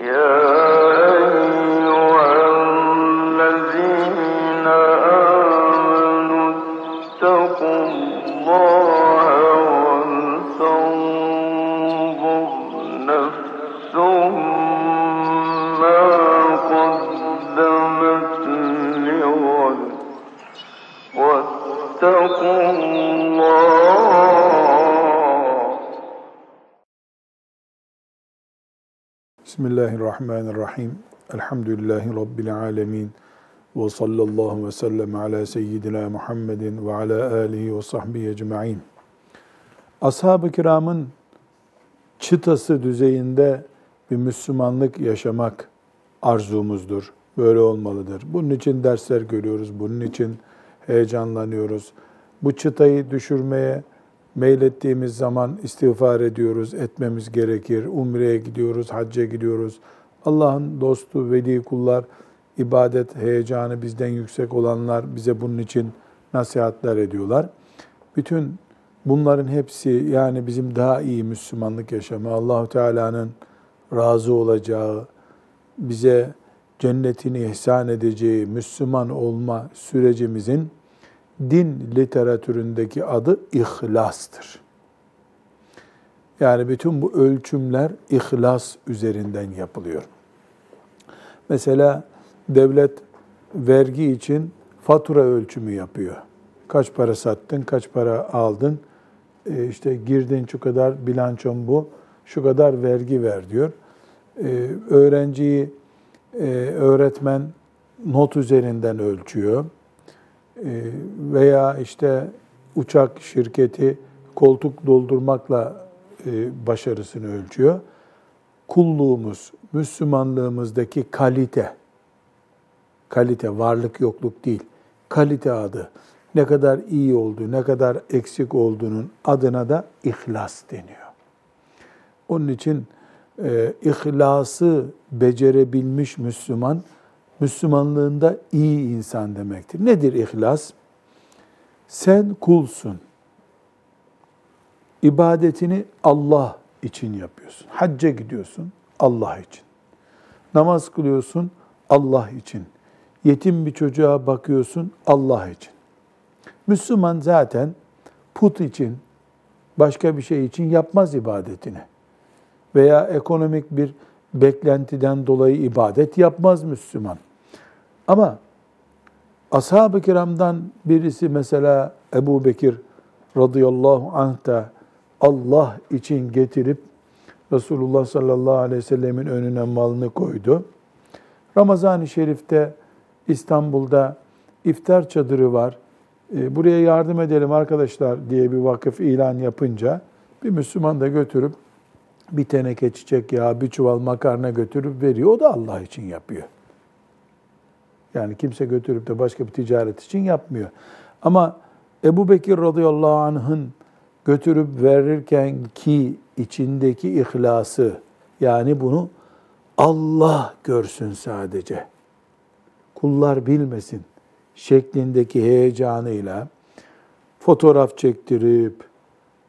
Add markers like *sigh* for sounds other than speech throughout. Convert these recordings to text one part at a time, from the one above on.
Yeah. Bismillahirrahmanirrahim. Elhamdülillahi Rabbil alemin. Ve sallallahu ve sellem ala seyyidina Muhammedin ve ala alihi ve sahbihi ecma'in. Ashab-ı kiramın çıtası düzeyinde bir Müslümanlık yaşamak arzumuzdur. Böyle olmalıdır. Bunun için dersler görüyoruz. Bunun için heyecanlanıyoruz. Bu çıtayı düşürmeye meylettiğimiz zaman istiğfar ediyoruz, etmemiz gerekir. Umre'ye gidiyoruz, hacca gidiyoruz. Allah'ın dostu, veli kullar, ibadet heyecanı bizden yüksek olanlar bize bunun için nasihatler ediyorlar. Bütün bunların hepsi yani bizim daha iyi Müslümanlık yaşamı, Allahu Teala'nın razı olacağı, bize cennetini ihsan edeceği Müslüman olma sürecimizin din literatüründeki adı ihlastır. Yani bütün bu ölçümler ihlas üzerinden yapılıyor. Mesela devlet vergi için fatura ölçümü yapıyor. Kaç para sattın, kaç para aldın, e, işte girdin şu kadar bilançon bu, şu kadar vergi ver diyor. E, öğrenciyi e, öğretmen not üzerinden ölçüyor. E, veya işte uçak şirketi koltuk doldurmakla e, başarısını ölçüyor. Kulluğumuz, Müslümanlığımızdaki kalite, kalite, varlık yokluk değil, kalite adı. Ne kadar iyi olduğu, ne kadar eksik olduğunun adına da ihlas deniyor. Onun için e, ihlası becerebilmiş Müslüman, Müslümanlığında iyi insan demektir. Nedir ihlas? Sen kulsun. İbadetini Allah için yapıyorsun. Hacca gidiyorsun Allah için. Namaz kılıyorsun Allah için. Yetim bir çocuğa bakıyorsun Allah için. Müslüman zaten put için, başka bir şey için yapmaz ibadetini. Veya ekonomik bir beklentiden dolayı ibadet yapmaz Müslüman. Ama ashab-ı kiramdan birisi mesela Ebu Bekir radıyallahu anh da Allah için getirip Resulullah sallallahu aleyhi ve sellemin önüne malını koydu. Ramazan-ı Şerif'te İstanbul'da iftar çadırı var. E, buraya yardım edelim arkadaşlar diye bir vakıf ilan yapınca bir Müslüman da götürüp bir teneke çiçek yağı, bir çuval makarna götürüp veriyor. O da Allah için yapıyor. Yani kimse götürüp de başka bir ticaret için yapmıyor. Ama Ebu Bekir radıyallahu anh'ın götürüp verirken ki içindeki ihlası yani bunu Allah görsün sadece. Kullar bilmesin şeklindeki heyecanıyla fotoğraf çektirip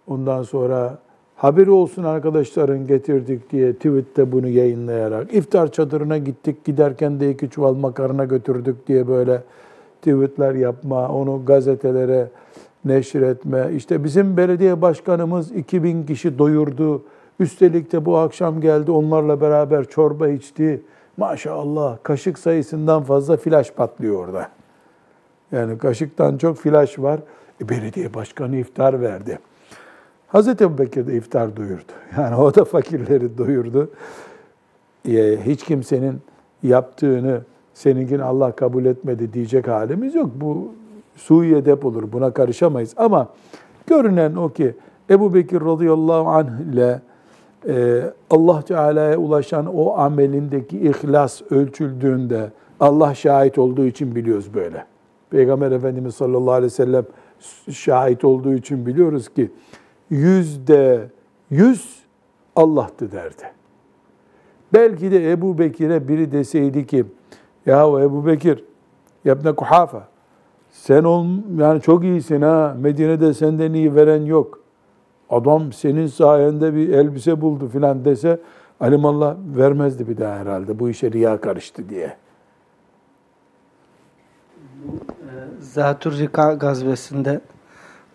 ondan sonra haberi olsun arkadaşların getirdik diye tweette bunu yayınlayarak iftar çadırına gittik giderken de iki çuval makarna götürdük diye böyle tweetler yapma, onu gazetelere neşretme. İşte bizim belediye başkanımız 2000 kişi doyurdu. Üstelik de bu akşam geldi onlarla beraber çorba içti. Maşallah kaşık sayısından fazla flash patlıyor orada. Yani kaşıktan çok flash var. E, belediye başkanı iftar verdi. Hazreti Ebu Bekir de iftar duyurdu. *laughs* Yani o da fakirleri doyurdu. E, hiç kimsenin yaptığını seninkini Allah kabul etmedi diyecek halimiz yok. Bu sui edep olur. Buna karışamayız. Ama görünen o ki Ebu Bekir radıyallahu anh ile e, Allah Teala'ya ulaşan o amelindeki ihlas ölçüldüğünde Allah şahit olduğu için biliyoruz böyle. Peygamber Efendimiz sallallahu aleyhi ve sellem şahit olduğu için biliyoruz ki yüzde yüz Allah'tı derdi. Belki de Ebu Bekir'e biri deseydi ki ya Ebu Bekir yapne kuhafa sen ol, yani çok iyisin ha Medine'de senden iyi veren yok. Adam senin sayende bir elbise buldu filan dese Alimallah vermezdi bir daha herhalde bu işe riya karıştı diye. Zatür Rika gazvesinde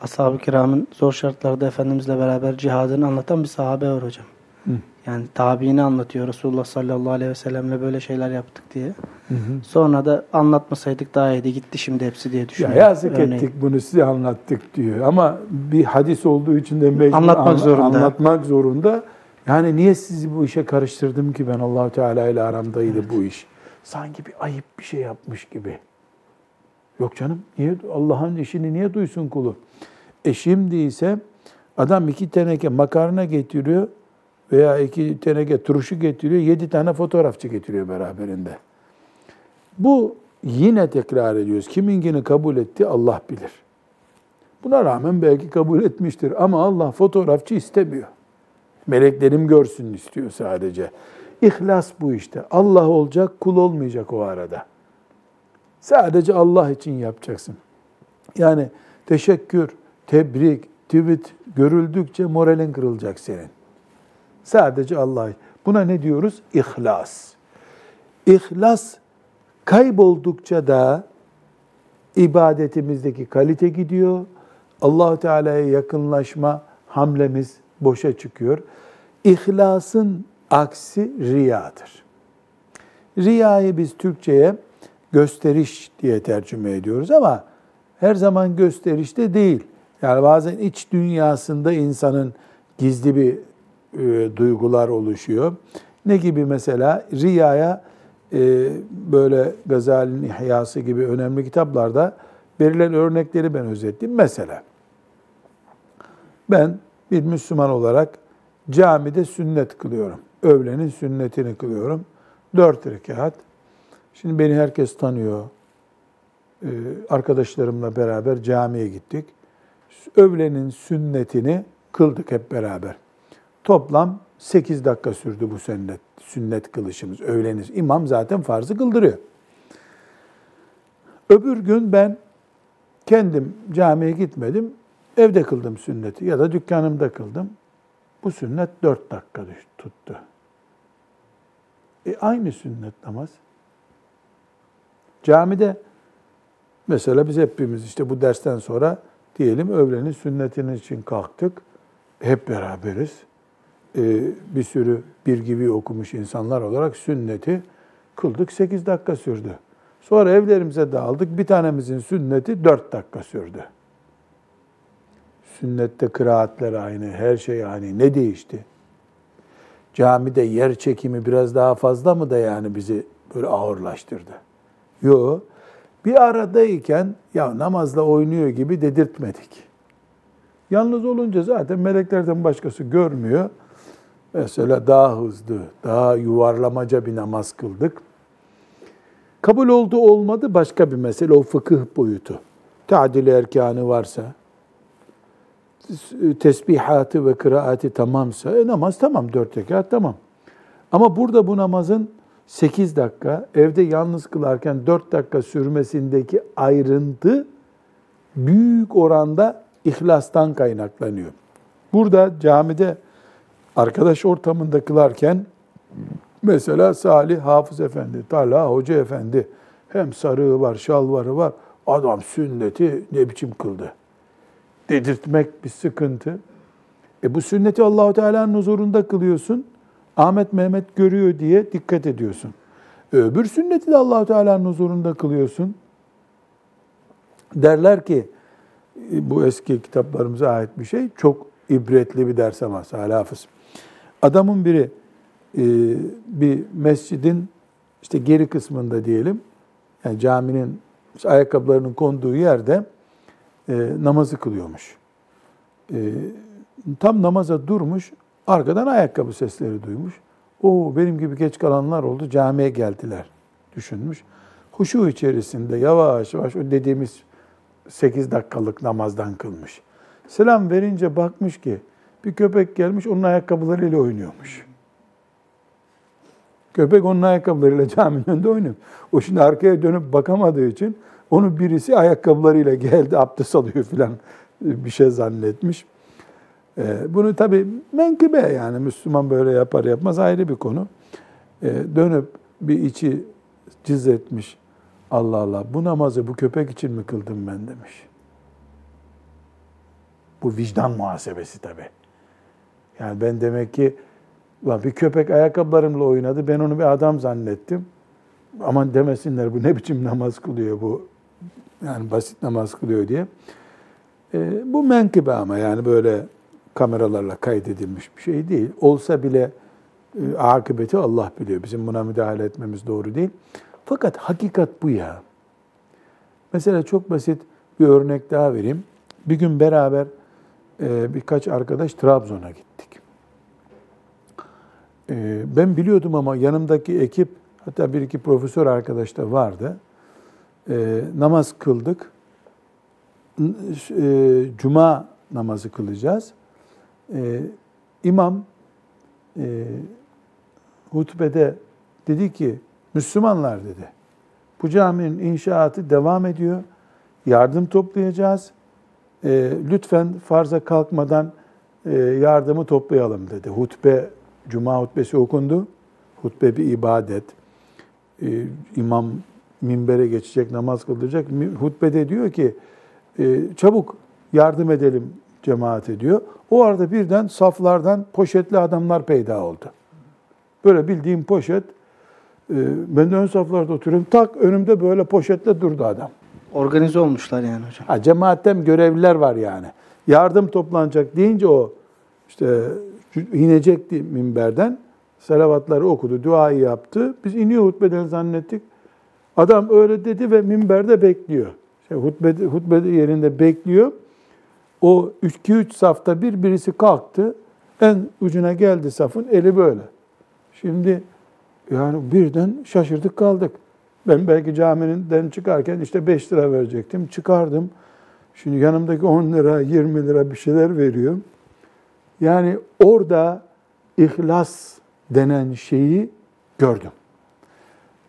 ashab-ı kiramın zor şartlarda Efendimizle beraber cihadını anlatan bir sahabe var hocam. Hı. Yani tabiini anlatıyor Resulullah sallallahu aleyhi ve sellemle böyle şeyler yaptık diye. Sonra da anlatmasaydık daha iyiydi gitti şimdi hepsi diye Ya düşünüyor. yazık Örneğin. ettik bunu size anlattık diyor. Ama bir hadis olduğu için de mecbur Anlatmak anla- zorunda. anlatmak zorunda. Yani niye sizi bu işe karıştırdım ki ben Allahu Teala ile aramdaydı bu iş. Sanki bir ayıp bir şey yapmış gibi. Yok canım niye Allah'ın işini niye duysun kulu? E şimdi ise adam iki teneke makarna getiriyor veya iki teneke turşu getiriyor, yedi tane fotoğrafçı getiriyor beraberinde. Bu yine tekrar ediyoruz. Kiminkini kabul etti Allah bilir. Buna rağmen belki kabul etmiştir ama Allah fotoğrafçı istemiyor. Meleklerim görsün istiyor sadece. İhlas bu işte. Allah olacak, kul olmayacak o arada. Sadece Allah için yapacaksın. Yani teşekkür, tebrik, tweet görüldükçe moralin kırılacak senin. Sadece Allah. Buna ne diyoruz? İhlas. İhlas kayboldukça da ibadetimizdeki kalite gidiyor. Allahu Teala'ya yakınlaşma hamlemiz boşa çıkıyor. İhlasın aksi riyadır. Riyayı biz Türkçe'ye gösteriş diye tercüme ediyoruz ama her zaman gösterişte değil. Yani bazen iç dünyasında insanın gizli bir e, duygular oluşuyor. Ne gibi mesela riyaya e, böyle Gazali'nin İhyası gibi önemli kitaplarda verilen örnekleri ben özetleyeyim. Mesela ben bir Müslüman olarak camide sünnet kılıyorum. Öğlenin sünnetini kılıyorum. Dört rekat. Şimdi beni herkes tanıyor. Ee, arkadaşlarımla beraber camiye gittik. Öğlenin sünnetini kıldık hep beraber. Toplam 8 dakika sürdü bu sünnet, sünnet kılışımız, öğleniz. İmam zaten farzı kıldırıyor. Öbür gün ben kendim camiye gitmedim, evde kıldım sünneti ya da dükkanımda kıldım. Bu sünnet 4 dakika tuttu. E aynı sünnet namaz. Camide mesela biz hepimiz işte bu dersten sonra diyelim öğlenin sünnetinin için kalktık. Hep beraberiz. Ee, bir sürü bir gibi okumuş insanlar olarak sünneti kıldık. 8 dakika sürdü. Sonra evlerimize dağıldık. Bir tanemizin sünneti 4 dakika sürdü. Sünnette kıraatler aynı, her şey aynı. Ne değişti? Camide yer çekimi biraz daha fazla mı da yani bizi böyle ağırlaştırdı? Yok. Bir aradayken ya namazla oynuyor gibi dedirtmedik. Yalnız olunca zaten meleklerden başkası görmüyor. Mesela daha hızlı, daha yuvarlamaca bir namaz kıldık. Kabul oldu olmadı başka bir mesele o fıkıh boyutu. Tadil erkanı varsa, tesbihatı ve kıraati tamamsa e, namaz tamam dört rekat tamam. Ama burada bu namazın 8 dakika evde yalnız kılarken 4 dakika sürmesindeki ayrıntı büyük oranda ihlastan kaynaklanıyor. Burada camide arkadaş ortamında kılarken mesela Salih Hafız Efendi, Talha Hoca Efendi hem sarığı var, şalvarı var. Adam sünneti ne biçim kıldı dedirtmek bir sıkıntı. E bu sünneti Allahu Teala'nın huzurunda kılıyorsun. Ahmet Mehmet görüyor diye dikkat ediyorsun. E öbür sünneti de Allahu Teala'nın huzurunda kılıyorsun. Derler ki e, bu eski kitaplarımıza ait bir şey. Çok ibretli bir ders ama Hafız. Adamın biri e, bir mescidin işte geri kısmında diyelim, yani caminin ayakkabılarının konduğu yerde namazı kılıyormuş. Tam namaza durmuş, arkadan ayakkabı sesleri duymuş. O benim gibi geç kalanlar oldu, camiye geldiler düşünmüş. Huşu içerisinde yavaş yavaş o dediğimiz 8 dakikalık namazdan kılmış. Selam verince bakmış ki bir köpek gelmiş onun ayakkabılarıyla oynuyormuş. Köpek onun ayakkabılarıyla caminin önünde oynuyor. O şimdi arkaya dönüp bakamadığı için onu birisi ayakkabılarıyla geldi abdest alıyor filan bir şey zannetmiş. Ee, bunu tabii menkıbe yani Müslüman böyle yapar yapmaz ayrı bir konu. Ee, dönüp bir içi cız etmiş. Allah Allah bu namazı bu köpek için mi kıldım ben demiş. Bu vicdan muhasebesi tabii. Yani ben demek ki ulan bir köpek ayakkabılarımla oynadı. Ben onu bir adam zannettim. Aman demesinler bu ne biçim namaz kılıyor bu. Yani basit namaz kılıyor diye. E, bu menkıbe ama yani böyle kameralarla kaydedilmiş bir şey değil. Olsa bile e, akıbeti Allah biliyor. Bizim buna müdahale etmemiz doğru değil. Fakat hakikat bu ya. Mesela çok basit bir örnek daha vereyim. Bir gün beraber e, birkaç arkadaş Trabzon'a gittik. E, ben biliyordum ama yanımdaki ekip, hatta bir iki profesör arkadaş da vardı. E, namaz kıldık. E, Cuma namazı kılacağız. E, imam e, hutbede dedi ki, Müslümanlar dedi, bu caminin inşaatı devam ediyor. Yardım toplayacağız. E, lütfen farza kalkmadan e, yardımı toplayalım dedi. Hutbe, cuma hutbesi okundu. Hutbe bir ibadet. E, imam minbere geçecek, namaz kılacak. Mi- Hutbede diyor ki, e, çabuk yardım edelim cemaate diyor. O arada birden saflardan poşetli adamlar peyda oldu. Böyle bildiğim poşet. E, ben de ön saflarda oturuyorum. Tak önümde böyle poşetle durdu adam. Organize olmuşlar yani hocam. Ha, cemaatten görevliler var yani. Yardım toplanacak deyince o işte inecekti minberden. Salavatları okudu, duayı yaptı. Biz iniyor hutbeden zannettik. Adam öyle dedi ve minberde bekliyor. Şey, hutbede, hutbede yerinde bekliyor. O 2-3 safta bir birisi kalktı. En ucuna geldi safın eli böyle. Şimdi yani birden şaşırdık kaldık. Ben belki camiden çıkarken işte 5 lira verecektim. Çıkardım. Şimdi yanımdaki 10 lira, 20 lira bir şeyler veriyor. Yani orada ihlas denen şeyi gördüm.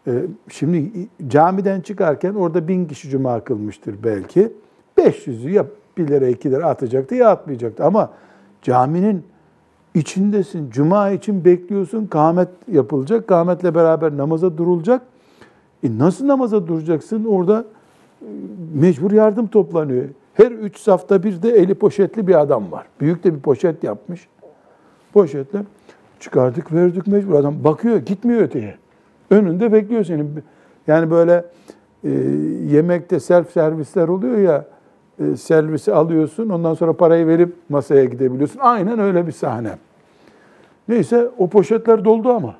Ee, Şimdi camiden çıkarken orada bin kişi cuma kılmıştır belki. 500'ü ya 1 lira 2 lira atacaktı ya atmayacaktı. Ama caminin içindesin. Cuma için bekliyorsun. Kâhmet yapılacak. Kâhmetle beraber namaza durulacak. E nasıl namaza duracaksın? Orada e, mecbur yardım toplanıyor. Her üç safta bir de eli poşetli bir adam var. Büyük de bir poşet yapmış. Poşetle çıkardık verdik mecbur. Adam bakıyor gitmiyor öteye. Önünde bekliyor seni. Yani böyle e, yemekte self servisler oluyor ya servisi alıyorsun ondan sonra parayı verip masaya gidebiliyorsun. Aynen öyle bir sahne. Neyse o poşetler doldu ama.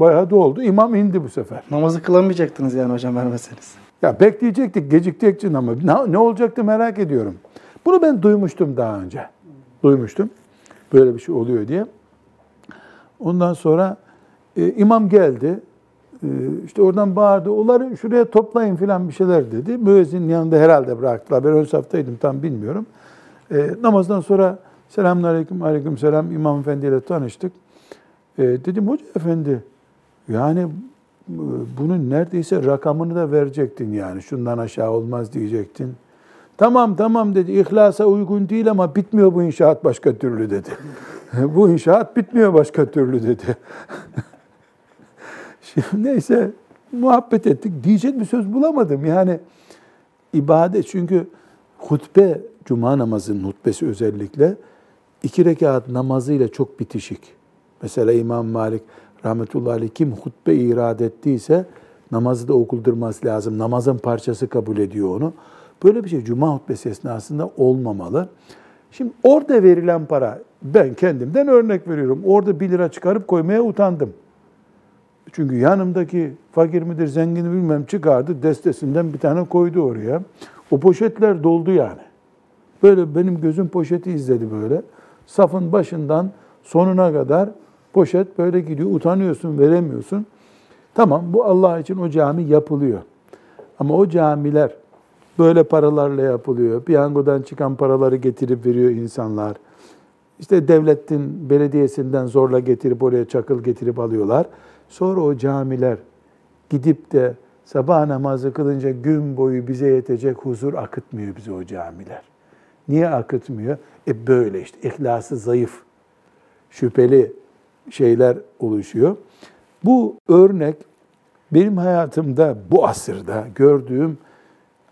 Bayağı doldu. İmam indi bu sefer. Namazı kılamayacaktınız yani hocam vermeseniz. Ya bekleyecektik, için ama ne, ne olacaktı merak ediyorum. Bunu ben duymuştum daha önce. Duymuştum. Böyle bir şey oluyor diye. Ondan sonra e, imam geldi. E, işte oradan bağırdı. Onları şuraya toplayın filan bir şeyler dedi. Müezzinin yanında herhalde bıraktılar. Ben ön saftaydım tam bilmiyorum. E, namazdan sonra selamun aleyküm, selam imam efendiyle tanıştık. E, dedim hoca efendi yani e, bunun neredeyse rakamını da verecektin yani. Şundan aşağı olmaz diyecektin. Tamam tamam dedi. İhlasa uygun değil ama bitmiyor bu inşaat başka türlü dedi. *laughs* bu inşaat bitmiyor başka türlü dedi. *laughs* *laughs* Neyse muhabbet ettik. Diyecek bir söz bulamadım. Yani ibadet çünkü hutbe, cuma namazının hutbesi özellikle iki rekat namazıyla çok bitişik. Mesela İmam Malik rahmetullahi aleyh kim hutbe irad ettiyse namazı da okuldurması lazım. Namazın parçası kabul ediyor onu. Böyle bir şey cuma hutbesi esnasında olmamalı. Şimdi orada verilen para, ben kendimden örnek veriyorum. Orada bir lira çıkarıp koymaya utandım. Çünkü yanımdaki fakir midir, zengin mi bilmem çıkardı, destesinden bir tane koydu oraya. O poşetler doldu yani. Böyle benim gözüm poşeti izledi böyle. Safın başından sonuna kadar poşet böyle gidiyor. Utanıyorsun, veremiyorsun. Tamam bu Allah için o cami yapılıyor. Ama o camiler böyle paralarla yapılıyor. Piyangodan çıkan paraları getirip veriyor insanlar. İşte devletin belediyesinden zorla getirip oraya çakıl getirip alıyorlar. Sonra o camiler gidip de sabah namazı kılınca gün boyu bize yetecek huzur akıtmıyor bize o camiler. Niye akıtmıyor? E böyle işte ihlası zayıf, şüpheli şeyler oluşuyor. Bu örnek benim hayatımda bu asırda gördüğüm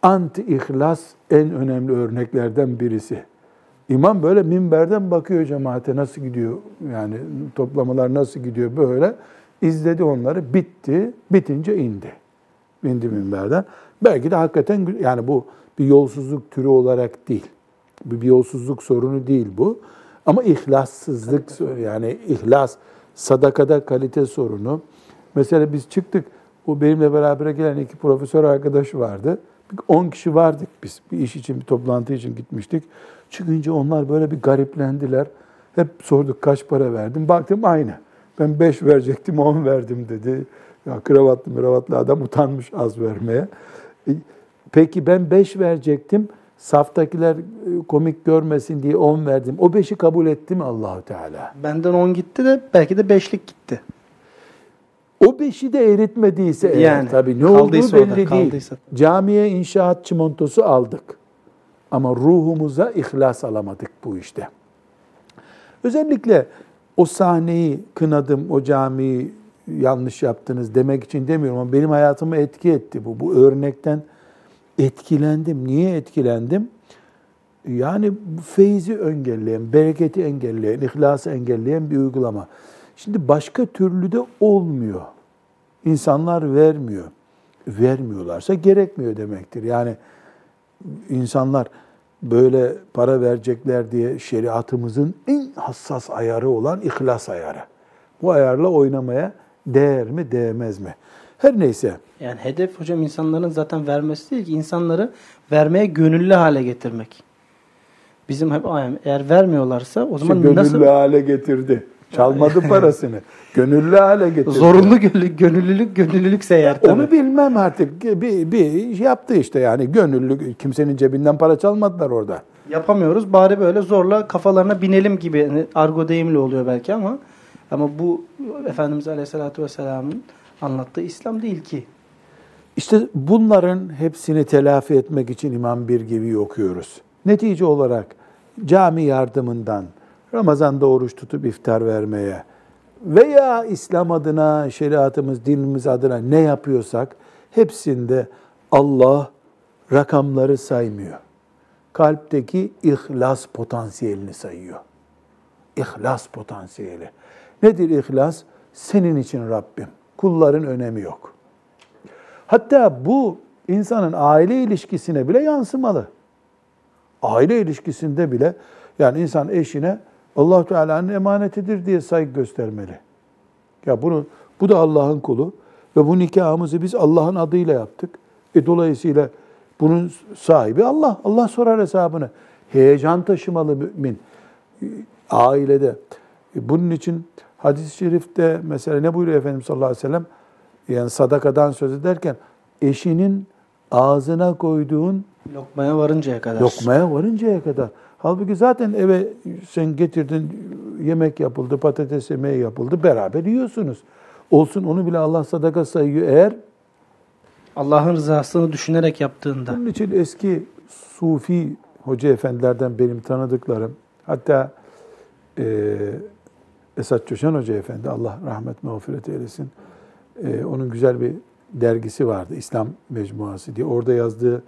anti-ihlas en önemli örneklerden birisi. İmam böyle minberden bakıyor cemaate nasıl gidiyor yani toplamalar nasıl gidiyor böyle izledi onları bitti bitince indi. İndi minberden. Belki de hakikaten yani bu bir yolsuzluk türü olarak değil. Bir, bir yolsuzluk sorunu değil bu. Ama ihlassızlık yani ihlas sadakada kalite sorunu. Mesela biz çıktık o benimle beraber gelen iki profesör arkadaş vardı. 10 kişi vardık biz. Bir iş için, bir toplantı için gitmiştik. Çıkınca onlar böyle bir gariplendiler. Hep sorduk kaç para verdim. Baktım aynı. Ben 5 verecektim, 10 verdim dedi. Ya kravatlı kravatlı adam utanmış az vermeye. E, Peki ben 5 verecektim. Saftakiler e, komik görmesin diye 10 verdim. O 5'i kabul etti mi Allahu Teala? Benden 10 gitti de belki de 5'lik gitti. O beşi de eritmediyse eğer Yani, tabii ne olduğu kaldıysa orada, belli değil. kaldıysa. Camiye inşaat çimentosu aldık. Ama ruhumuza ihlas alamadık bu işte. Özellikle o sahneyi kınadım, o camiyi yanlış yaptınız demek için demiyorum ama benim hayatımı etki etti bu. Bu örnekten etkilendim. Niye etkilendim? Yani feyzi engelleyen, bereketi engelleyen, ihlası engelleyen bir uygulama. Şimdi başka türlü de olmuyor. İnsanlar vermiyor. Vermiyorlarsa gerekmiyor demektir. Yani insanlar böyle para verecekler diye şeriatımızın en hassas ayarı olan ihlas ayarı. Bu ayarla oynamaya değer mi, değmez mi? Her neyse. Yani hedef hocam insanların zaten vermesi değil ki insanları vermeye gönüllü hale getirmek. Bizim hep eğer vermiyorlarsa o zaman İşte gönüllü nasıl hale getirdi. Çalmadı parasını. gönüllü hale getirdi. zorunlu gönüllü, gönüllülük gönüllülükse eğer tabii. Onu bilmem artık. Bir, bir yaptı işte yani gönüllü. Kimsenin cebinden para çalmadılar orada. yapamıyoruz. Bari böyle zorla kafalarına binelim gibi yani argo deyimli oluyor belki ama ama bu Efendimiz Aleyhisselatü Vesselam'ın anlattığı İslam değil ki. İşte bunların hepsini telafi etmek için İmam Bir gibi okuyoruz. Netice olarak cami yardımından, Ramazan'da oruç tutup iftar vermeye veya İslam adına, şeriatımız, dinimiz adına ne yapıyorsak hepsinde Allah rakamları saymıyor. Kalpteki ihlas potansiyelini sayıyor. İhlas potansiyeli. Nedir ihlas? Senin için Rabbim. Kulların önemi yok. Hatta bu insanın aile ilişkisine bile yansımalı. Aile ilişkisinde bile yani insan eşine Allah Teala'nın emanetidir diye saygı göstermeli. Ya bunu bu da Allah'ın kulu ve bu nikahımızı biz Allah'ın adıyla yaptık. E dolayısıyla bunun sahibi Allah. Allah sorar hesabını. Heyecan taşımalı mümin ailede. E bunun için hadis-i şerifte mesela ne buyuruyor Efendimiz sallallahu aleyhi ve sellem? Yani sadakadan söz ederken eşinin ağzına koyduğun Lokmaya varıncaya kadar. lokmaya varıncaya kadar. Halbuki zaten eve sen getirdin yemek yapıldı, patates yemeği yapıldı, beraber yiyorsunuz. Olsun onu bile Allah sadaka sayıyor eğer Allah'ın rızasını düşünerek yaptığında. Bunun için eski Sufi hoca efendilerden benim tanıdıklarım, hatta e, Esat Coşan Hoca Efendi, Allah rahmet mağfiret eylesin, e, onun güzel bir dergisi vardı, İslam Mecmuası diye. Orada yazdığı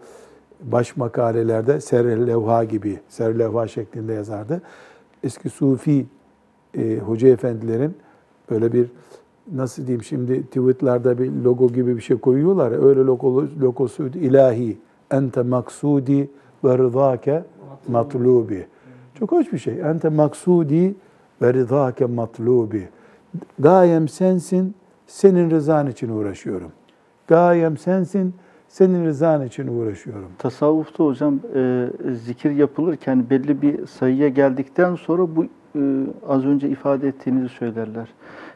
baş makalelerde ser levha gibi, ser levha şeklinde yazardı. Eski Sufi e, hoca efendilerin böyle bir nasıl diyeyim şimdi tweetlarda bir logo gibi bir şey koyuyorlar. Öyle logo, logosu ilahi ente maksudi ve rızake matlubi. Çok hoş bir şey. Ente maksudi ve rızake matlubi. Gayem sensin, senin rızan için uğraşıyorum. Gayem sensin, senin rızan için uğraşıyorum. Tasavvufta hocam e, zikir yapılırken belli bir sayıya geldikten sonra bu e, az önce ifade ettiğinizi söylerler.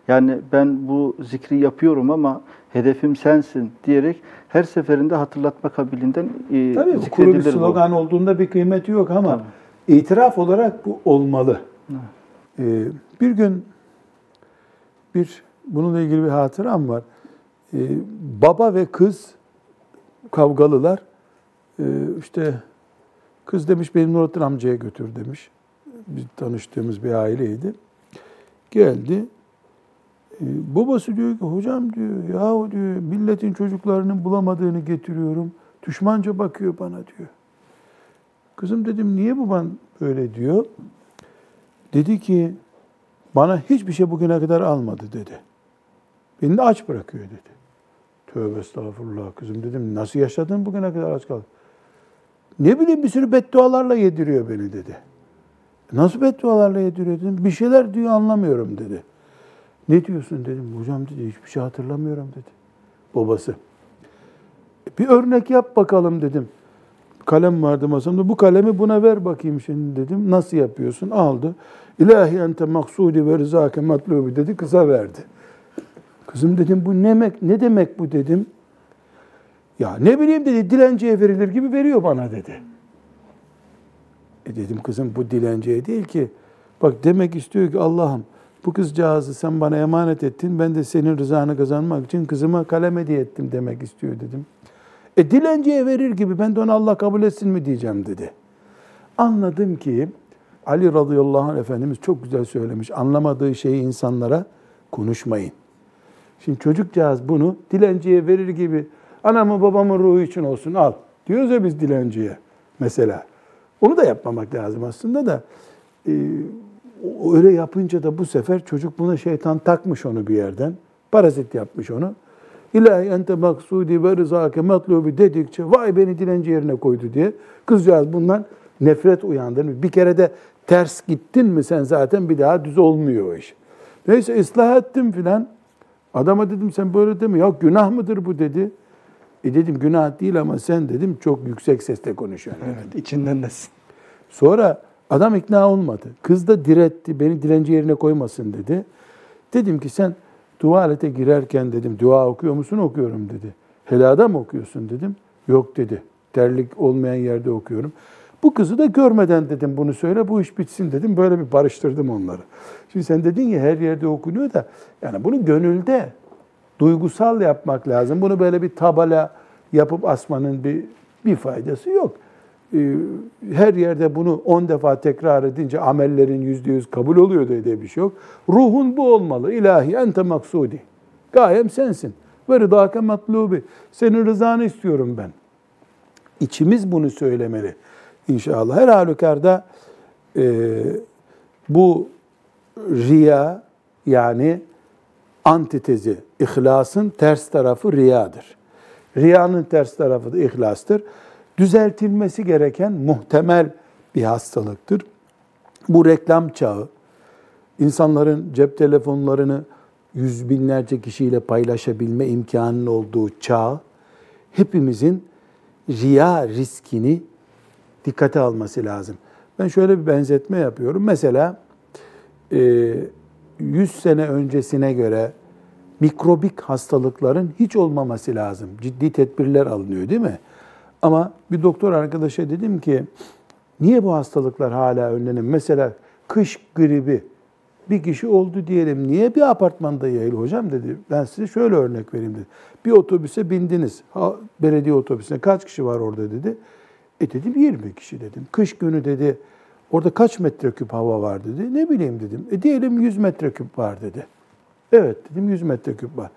Yani ben bu zikri yapıyorum ama hedefim sensin diyerek her seferinde hatırlatma kabilinden e, Tabii bu kuru bir zikredilir bu. slogan olduğunda bir kıymeti yok ama Tabii. itiraf olarak bu olmalı. Ee, bir gün bir bununla ilgili bir hatıram var. Ee, baba ve kız kavgalılar. Ee, işte Kız demiş benim Nurattin amcaya götür demiş. Biz tanıştığımız bir aileydi. Geldi. Ee, babası diyor ki hocam diyor yahu diyor milletin çocuklarının bulamadığını getiriyorum. Düşmanca bakıyor bana diyor. Kızım dedim niye baban böyle diyor? Dedi ki bana hiçbir şey bugüne kadar almadı dedi. Beni de aç bırakıyor dedi. Tövbe estağfurullah kızım dedim. Nasıl yaşadın bugüne kadar aç kaldın? Ne bileyim bir sürü beddualarla yediriyor beni dedi. Nasıl beddualarla yediriyor dedim. Bir şeyler diyor anlamıyorum dedi. Ne diyorsun dedim. Hocam dedi hiçbir şey hatırlamıyorum dedi. Babası. Bir örnek yap bakalım dedim. Kalem vardı masamda. Bu kalemi buna ver bakayım şimdi dedim. Nasıl yapıyorsun? Aldı. İlahi ente maksudi ve rızake matlubi dedi. Kıza verdi. Kızım dedim bu ne demek, ne demek bu dedim. Ya ne bileyim dedi dilenciye verilir gibi veriyor bana dedi. E dedim kızım bu dilenciye değil ki. Bak demek istiyor ki Allah'ım bu kızcağızı sen bana emanet ettin. Ben de senin rızanı kazanmak için kızıma kalem hediye ettim demek istiyor dedim. E dilenciye verir gibi ben de ona Allah kabul etsin mi diyeceğim dedi. Anladım ki Ali radıyallahu anh Efendimiz çok güzel söylemiş. Anlamadığı şeyi insanlara konuşmayın. Şimdi çocukcağız bunu dilenciye verir gibi anamın babamın ruhu için olsun al. Diyoruz ya biz dilenciye mesela. Onu da yapmamak lazım aslında da. E, o- öyle yapınca da bu sefer çocuk buna şeytan takmış onu bir yerden. Parazit yapmış onu. İlahi ente maksudi ve rızake matlubi dedikçe vay beni dilenci yerine koydu diye kızcağız bundan nefret uyandırmış. Bir kere de ters gittin mi sen zaten bir daha düz olmuyor o iş. Neyse ıslah ettim filan. Adama dedim sen böyle deme. Ya günah mıdır bu dedi. E dedim günah değil ama sen dedim çok yüksek sesle konuşuyorsun. Evet, içinden desin. Sonra adam ikna olmadı. Kız da diretti. Beni dilenci yerine koymasın dedi. Dedim ki sen tuvalete girerken dedim dua okuyor musun? Okuyorum dedi. Helada mı okuyorsun dedim. Yok dedi. Terlik olmayan yerde okuyorum. Bu kızı da görmeden dedim bunu söyle bu iş bitsin dedim. Böyle bir barıştırdım onları. Şimdi sen dedin ya her yerde okunuyor da yani bunu gönülde duygusal yapmak lazım. Bunu böyle bir tabela yapıp asmanın bir bir faydası yok. Ee, Her yerde bunu 10 defa tekrar edince amellerin yüzde yüz kabul oluyor diye bir şey yok. Ruhun bu olmalı. İlahi ente maksudi. Gayem sensin. Ve rıdâke matlubi. Senin rızanı istiyorum ben. İçimiz bunu söylemeli inşallah. Her halükarda e, bu riya yani antitezi, ihlasın ters tarafı riyadır. Riyanın ters tarafı da ihlastır. Düzeltilmesi gereken muhtemel bir hastalıktır. Bu reklam çağı, insanların cep telefonlarını yüz binlerce kişiyle paylaşabilme imkanının olduğu çağ, hepimizin riya riskini dikkate alması lazım. Ben şöyle bir benzetme yapıyorum. Mesela e, 100 sene öncesine göre mikrobik hastalıkların hiç olmaması lazım. Ciddi tedbirler alınıyor değil mi? Ama bir doktor arkadaşa dedim ki niye bu hastalıklar hala önlenim? Mesela kış gribi bir kişi oldu diyelim. Niye bir apartmanda yayıl hocam dedi. Ben size şöyle örnek vereyim dedi. Bir otobüse bindiniz. Belediye otobüsüne kaç kişi var orada dedi. E dedim 20 kişi dedim. Kış günü dedi. Orada kaç metreküp hava var dedi. Ne bileyim dedim. E diyelim 100 metreküp var dedi. Evet dedim 100 metreküp var.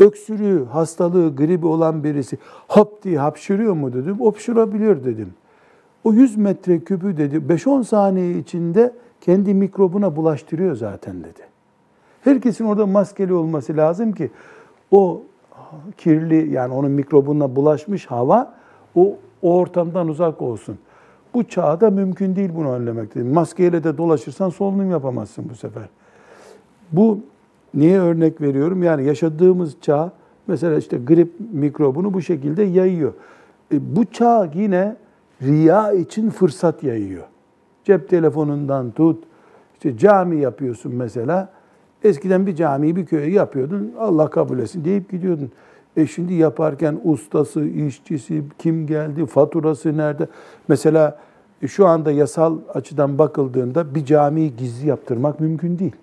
Öksürüğü, hastalığı, gribi olan birisi hop diye hapşırıyor mu dedim. Hapşırabiliyor dedim. O 100 metreküpü dedi 5-10 saniye içinde kendi mikrobuna bulaştırıyor zaten dedi. Herkesin orada maskeli olması lazım ki o kirli yani onun mikrobuna bulaşmış hava o, o ortamdan uzak olsun. Bu çağda mümkün değil bunu önlemek. Maskeyle de dolaşırsan solunum yapamazsın bu sefer. Bu niye örnek veriyorum? Yani yaşadığımız çağ mesela işte grip mikrobunu bu şekilde yayıyor. E, bu çağ yine riya için fırsat yayıyor. Cep telefonundan tut, işte cami yapıyorsun mesela. Eskiden bir camiyi bir köye yapıyordun, Allah kabul etsin deyip gidiyordun. E şimdi yaparken ustası, işçisi, kim geldi, faturası nerede? Mesela e, şu anda yasal açıdan bakıldığında bir camiyi gizli yaptırmak mümkün değil.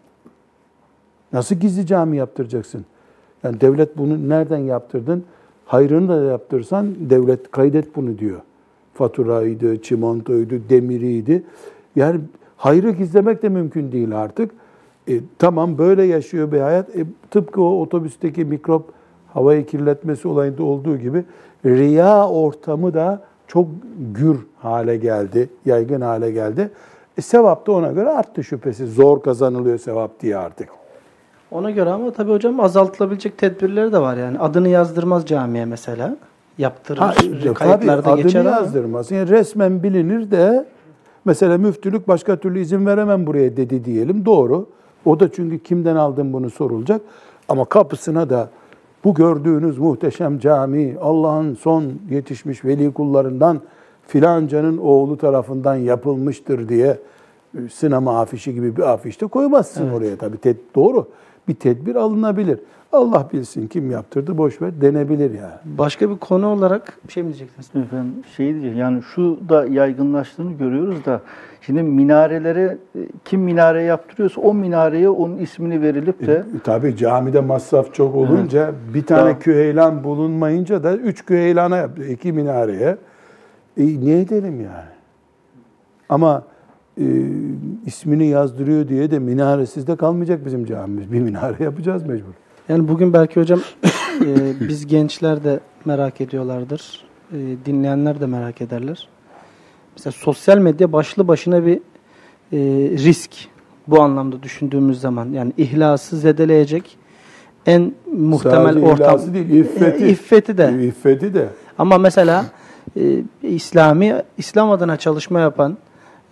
Nasıl gizli cami yaptıracaksın? Yani devlet bunu nereden yaptırdın? Hayrını da yaptırsan devlet kaydet bunu diyor. faturaydı, çimentoydu, demiriydi. Yani hayrı gizlemek de mümkün değil artık. E, tamam böyle yaşıyor bir hayat. E, tıpkı o otobüsteki mikrop havayı kirletmesi olayında olduğu gibi riya ortamı da çok gür hale geldi, yaygın hale geldi. E, sevap da ona göre arttı şüphesiz. Zor kazanılıyor sevap diye artık. Ona göre ama tabii hocam azaltılabilecek tedbirleri de var yani. Adını yazdırmaz camiye mesela. Yaptırır, Ha, tabii kayıtlarda adını geçer ama. yazdırmaz. Yani resmen bilinir de mesela müftülük başka türlü izin veremem buraya dedi diyelim. Doğru. O da çünkü kimden aldın bunu sorulacak. Ama kapısına da bu gördüğünüz muhteşem cami Allah'ın son yetişmiş veli kullarından filancanın oğlu tarafından yapılmıştır diye e, sinema afişi gibi bir afiş de koymazsın oraya tabii. Doğru. Bir tedbir alınabilir. Allah bilsin kim yaptırdı boş ver denebilir yani. Başka bir konu olarak bir şey mi diyecektiniz? Efendim şey diyeceğim yani şu da yaygınlaştığını görüyoruz da şimdi minarelere e, kim minare yaptırıyorsa o minareye onun ismini verilip de E, tabii camide masraf çok olunca bir tane Tamam. küheylan bulunmayınca da üç küheylana yaptı. iki minareye. E, ne edelim yani? Ama e, ismini yazdırıyor diye de minaresiz de kalmayacak bizim camimiz. Bir minare yapacağız mecbur. Yani bugün belki hocam e, biz gençler de merak ediyorlardır. E, dinleyenler de merak ederler. Mesela sosyal medya başlı başına bir e, risk bu anlamda düşündüğümüz zaman. Yani ihlası zedeleyecek en muhtemel Sadece ortam. değil, iffeti. E, iffeti de. İffeti de. Ama mesela e, İslami İslam adına çalışma yapan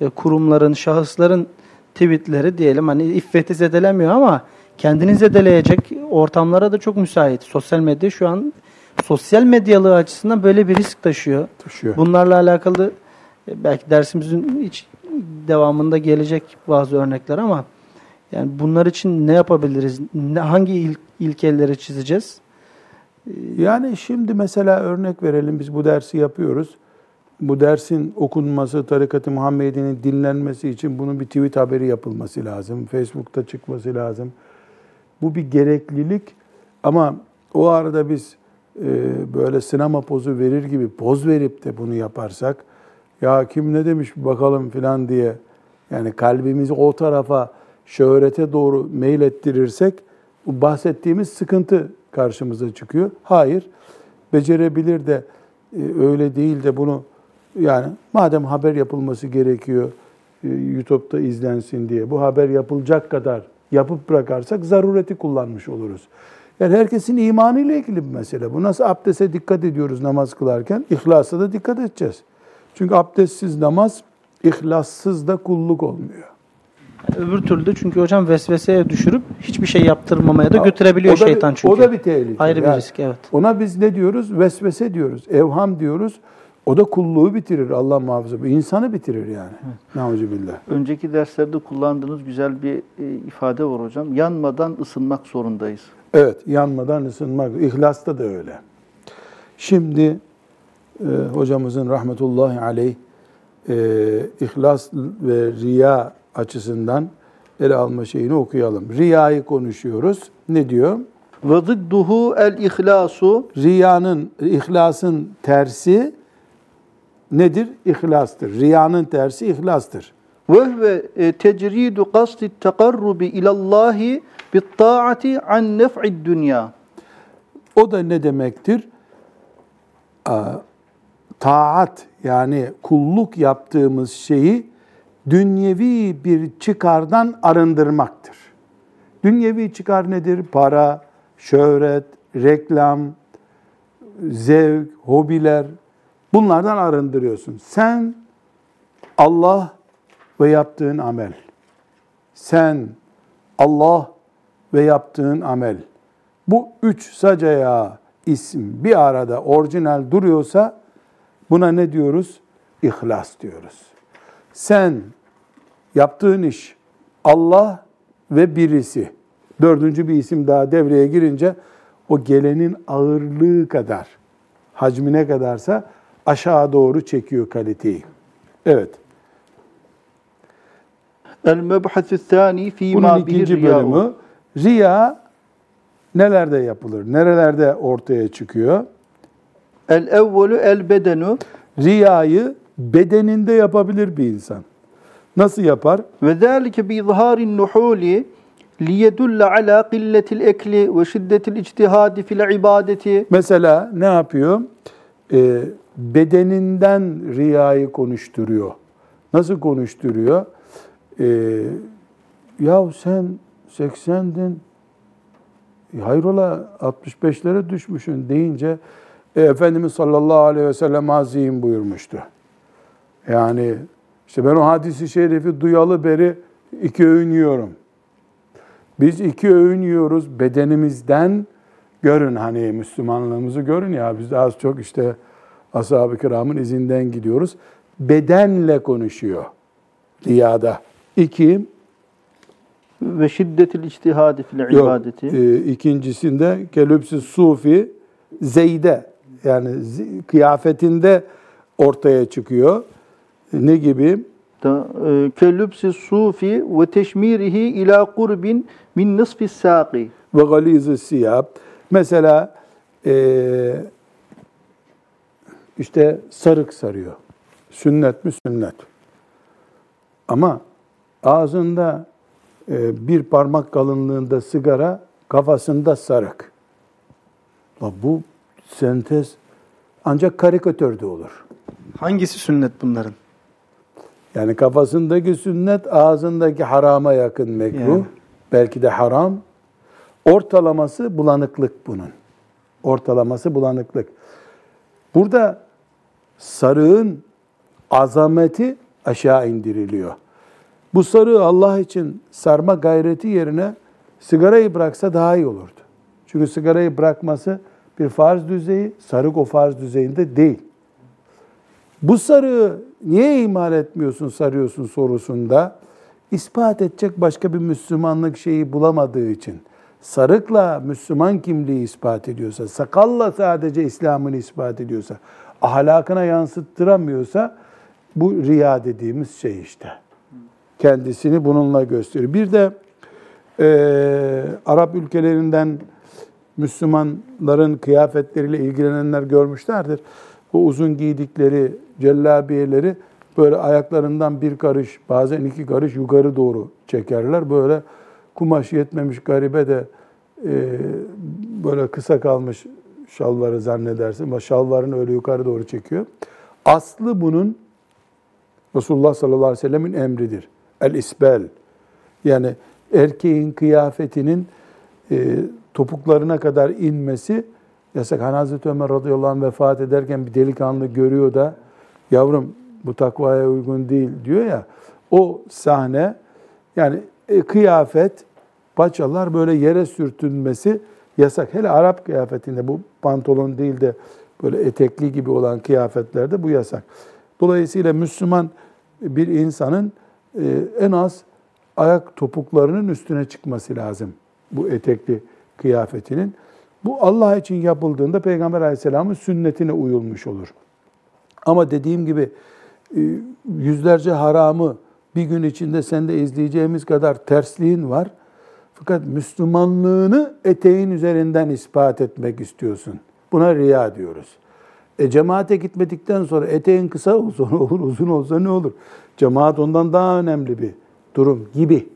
e, kurumların, şahısların tweetleri diyelim hani iffeti zedelemiyor ama kendini zedeleyecek ortamlara da çok müsait. Sosyal medya şu an sosyal medyalığı açısından böyle bir risk taşıyor. Taşıyor. Bunlarla alakalı e, belki dersimizin hiç devamında gelecek bazı örnekler ama yani bunlar için ne yapabiliriz? Ne, hangi il, ilkeleri çizeceğiz? Yani şimdi mesela örnek verelim biz bu dersi yapıyoruz. Bu dersin okunması, tarikat-ı Muhammedi'nin dinlenmesi için bunun bir tweet haberi yapılması lazım. Facebook'ta çıkması lazım. Bu bir gereklilik ama o arada biz e, böyle sinema pozu verir gibi poz verip de bunu yaparsak ya kim ne demiş bakalım filan diye yani kalbimizi o tarafa şöhrete doğru meylettirirsek bu bahsettiğimiz sıkıntı karşımıza çıkıyor. Hayır, becerebilir de e, öyle değil de bunu yani madem haber yapılması gerekiyor e, YouTube'da izlensin diye bu haber yapılacak kadar yapıp bırakarsak zarureti kullanmış oluruz. Yani herkesin imanıyla ilgili bir mesele. Bu nasıl abdeste dikkat ediyoruz namaz kılarken? İhlasa da dikkat edeceğiz. Çünkü abdestsiz namaz, ihlassız da kulluk olmuyor. Öbür türlü de çünkü hocam vesveseye düşürüp hiçbir şey yaptırmamaya da götürebiliyor O da bir- şeytan çünkü. O da bir tehlike. Ayrı bir Yani risk evet. Ona biz ne diyoruz? Vesvese diyoruz, evham diyoruz. O da kulluğu bitirir Allah muhafaza. İnsanı bitirir yani. Nauzubillah. önceki derslerde kullandığınız güzel bir e, ifade var hocam. Yanmadan ısınmak zorundayız. Evet, yanmadan ısınmak. İhlasta da öyle. Şimdi e, hocamızın rahmetullahi aleyh e, ihlas ve riya açısından ele alma şeyini okuyalım. Riyayı konuşuyoruz. Ne diyor? Ve zidduhu el ihlasu Riyanın, ihlasın tersi nedir? İhlastır. Riyanın tersi ihlastır. ve huve e, tecridu kasdi tekarrubi ilallahi bit taati an nef'id dünya. O da ne demektir? Aa, Taat yani kulluk yaptığımız şeyi dünyevi bir çıkardan arındırmaktır. Dünyevi çıkar nedir? Para, şöhret, reklam, zevk, hobiler bunlardan arındırıyorsun. Sen Allah ve yaptığın amel. Sen Allah ve yaptığın amel. Bu üç sacaya isim bir arada orijinal duruyorsa buna ne diyoruz? İhlas diyoruz. Sen yaptığın iş Allah ve birisi. Dördüncü bir isim daha devreye girince o gelenin ağırlığı kadar, hacmine kadarsa aşağı doğru çekiyor kaliteyi. Evet. El mebhasu sani fi ma ikinci bölümü riya nelerde yapılır? Nerelerde ortaya çıkıyor? El evvelu el bedenu riyayı bedeninde yapabilir bir insan. Nasıl yapar? Ve zâlike bi izhârin nuhûli liyedulle ala qilletil ekli ve şiddetil içtihadi fil ibadeti. Mesela ne yapıyor? Ee, bedeninden riyayı konuşturuyor. Nasıl konuşturuyor? Ee, ya sen 80'din, e, hayrola 65'lere düşmüşsün deyince e, Efendimiz sallallahu aleyhi ve sellem azim buyurmuştu. Yani işte ben o hadisi şerifi duyalı beri iki öğün. Biz iki öğün bedenimizden görün hani Müslümanlığımızı görün ya biz az çok işte ashab-ı kiramın izinden gidiyoruz. Bedenle konuşuyor riyada. İki, ve şiddetil ictihadi fil ibadeti. e, ikincisinde kelüpsü sufi zeyde yani kıyafetinde ortaya çıkıyor. Ne gibi? E, Kellübsi sufi ve teşmirihi ila kurbin min nisfi saqi. ve galiz siyab. Mesela eee, işte sarık sarıyor. Sünnet mi sünnet. Ama ağzında eee, bir parmak kalınlığında sigara, kafasında sarık. Bu sentez ancak karikatörde olur. Hangisi sünnet bunların? Yani kafasındaki sünnet, ağzındaki harama yakın mekruh. Yani. Belki de haram. Ortalaması bulanıklık bunun. Ortalaması bulanıklık. Burada sarığın azameti aşağı indiriliyor. Bu sarığı Allah için sarma gayreti yerine sigarayı bıraksa daha iyi olurdu. Çünkü sigarayı bırakması bir farz düzeyi, sarık o farz düzeyinde değil. Bu sarığı niye ihmal etmiyorsun, sarıyorsun sorusunda ispat edecek başka bir Müslümanlık şeyi bulamadığı için sarıkla Müslüman kimliği ispat ediyorsa, sakalla sadece İslam'ını ispat ediyorsa, ahlakına yansıttıramıyorsa bu riya dediğimiz şey işte. Kendisini bununla gösteriyor. Bir de eee, Arap ülkelerinden Müslümanların kıyafetleriyle ilgilenenler görmüşlerdir. Bu uzun giydikleri cellabiyeleri böyle ayaklarından bir karış, bazen iki karış yukarı doğru çekerler. Böyle kumaş yetmemiş garibe de e, böyle kısa kalmış şalvarı zannedersin. Ama şalvarını öyle yukarı doğru çekiyor. Aslı bunun Resulullah sallallahu aleyhi ve sellemin emridir. El isbel. Yani erkeğin kıyafetinin e, topuklarına kadar inmesi yasak. Hani Hazreti Ömer radıyallahu anh vefat ederken bir delikanlı görüyor da yavrum bu takvaya uygun değil diyor ya. O sahne yani kıyafet, paçalar böyle yere sürtünmesi yasak. Hele Arap kıyafetinde bu pantolon değil de böyle etekli gibi olan kıyafetlerde bu yasak. Dolayısıyla Müslüman bir insanın e, en az ayak topuklarının üstüne çıkması lazım bu etekli kıyafetinin. Bu Allah için yapıldığında Peygamber Aleyhisselam'ın sünnetine uyulmuş olur. Ama dediğim gibi e, yüzlerce haramı bir gün içinde sende izleyeceğimiz kadar tersliğin var. Fakat Müslümanlığını eteğin üzerinden ispat etmek istiyorsun. Buna riya diyoruz. E cemaate gitmedikten sonra eteğin kısa olsa ne olur, uzun olsa ne olur? Cemaat ondan daha önemli bir durum gibi.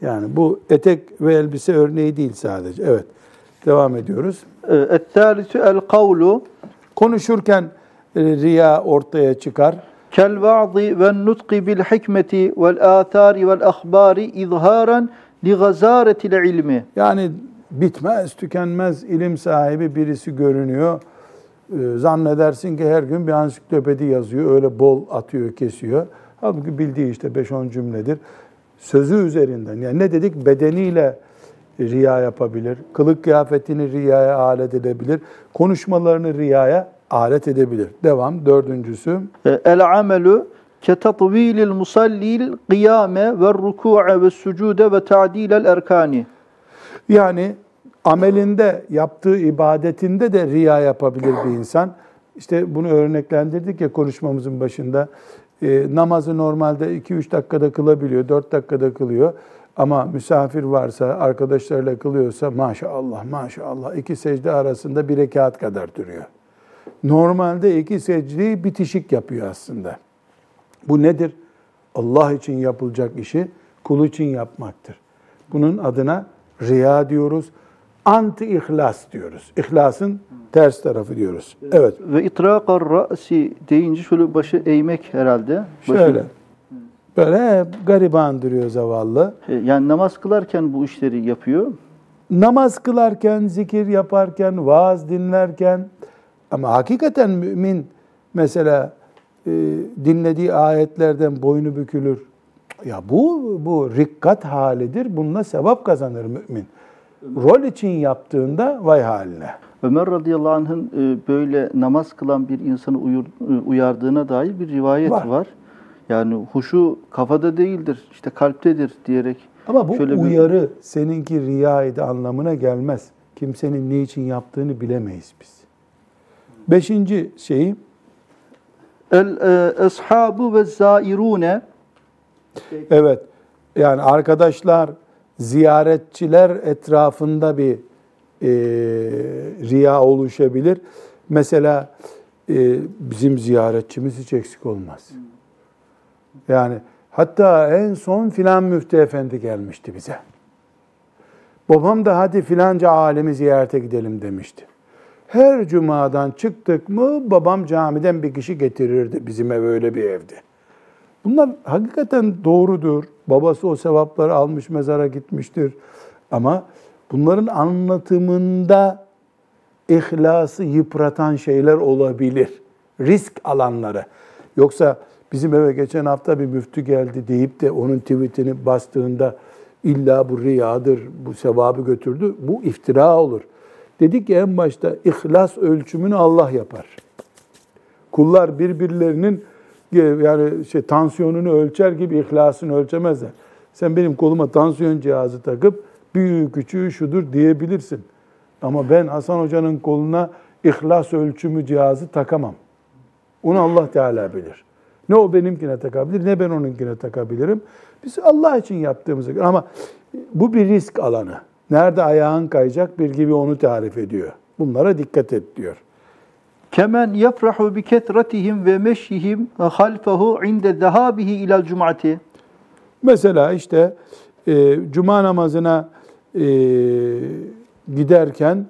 Yani bu etek ve elbise örneği değil sadece. Evet. Devam ediyoruz. E, Et-tâlisü el-kavlu. Konuşurken e, riya ortaya çıkar kel va'zi ve nutqi bil hikmeti vel athari vel ahbari izharan li gazaretil ilmi. Yani bitmez, tükenmez ilim sahibi birisi görünüyor. Ee, zannedersin ki her gün bir ansiklopedi yazıyor, öyle bol atıyor, kesiyor. Halbuki bildiği işte 5-10 cümledir. Sözü üzerinden, yani ne dedik? Bedeniyle riya yapabilir, kılık kıyafetini riyaya alet edebilir, konuşmalarını riyaya alet edebilir. Devam dördüncüsü. E, el amelu ketatvilil musallil kıyame ve ruku'a ve sucude ve ta'dilel erkani. Yani amelinde, yaptığı ibadetinde de riya yapabilir bir insan. İşte bunu örneklendirdik ya konuşmamızın başında. E, namazı normalde 2-3 dakikada kılabiliyor, 4 dakikada kılıyor. Ama misafir varsa, arkadaşlarıyla kılıyorsa maşallah maşallah iki secde arasında bir rekat kadar duruyor. Normalde iki secdeyi bitişik yapıyor aslında. Bu nedir? Allah için yapılacak işi kul için yapmaktır. Bunun adına riya diyoruz. Anti ihlas diyoruz. İhlasın ters tarafı diyoruz. Evet. Ve itrakar ra'si deyince şöyle başı eğmek herhalde. Başı- Şöyle. Böyle gariban duruyor zavallı. Yani namaz kılarken bu işleri yapıyor. namaz kılarken, zikir yaparken, vaaz dinlerken ama hakikaten mümin mesela e, dinlediği ayetlerden boynu bükülür. Ya bu bu rikkat halidir. Bununla sevap kazanır mümin. Rol için yaptığında vay haline. Ömer radıyallahu anh'ın e, böyle namaz kılan bir insanı uyur- e, uyardığına dair bir rivayet Var. var. Yani huşu kafada değildir, işte kalptedir diyerek. Ama bu Şöyle bir- uyarı seninki riyaydı anlamına gelmez. Kimsenin ne için yaptığını bilemeyiz biz. Beşinci şeyi El e, ashabu ve zairune Evet. Yani arkadaşlar, ziyaretçiler etrafında bir e, riya oluşabilir. Mesela e, bizim ziyaretçimiz hiç eksik olmaz. Yani hatta en son filan müftü efendi gelmişti bize. Babam da hadi filanca alemi ziyarete gidelim demişti. Her cumadan çıktık mı babam camiden bir kişi getirirdi bizim ev öyle bir evdi. Bunlar hakikaten doğrudur. Babası o sevapları almış mezara gitmiştir. Ama bunların anlatımında ihlası yıpratan şeyler olabilir. Risk alanları. Yoksa bizim eve geçen hafta bir müftü geldi deyip de onun tweetini bastığında illa bu riyadır, bu sevabı götürdü. Bu iftira olur. Dedik ki en başta ihlas ölçümünü Allah yapar. Kullar birbirlerinin e, yani şey tansiyonunu ölçer gibi ihlasını ölçemezler. Sen benim koluma tansiyon cihazı takıp büyüğü küçüğü şudur diyebilirsin. Ama ben Hasan Hoca'nın koluna ihlas ölçümü cihazı takamam. Onu Allah Teala bilir. Ne o benimkine takabilir ne ben onunkine takabilirim. Biz Allah için yaptığımızı ama bu bir risk alanı. Nerede ayağın kayacak bir gibi onu tarif ediyor. Bunlara dikkat et diyor. kemen yefrahu bi ketratihim ve meşyihim halfahu inde zahabihi ilal cum'ati. Mesela işte e, cuma namazına e, giderken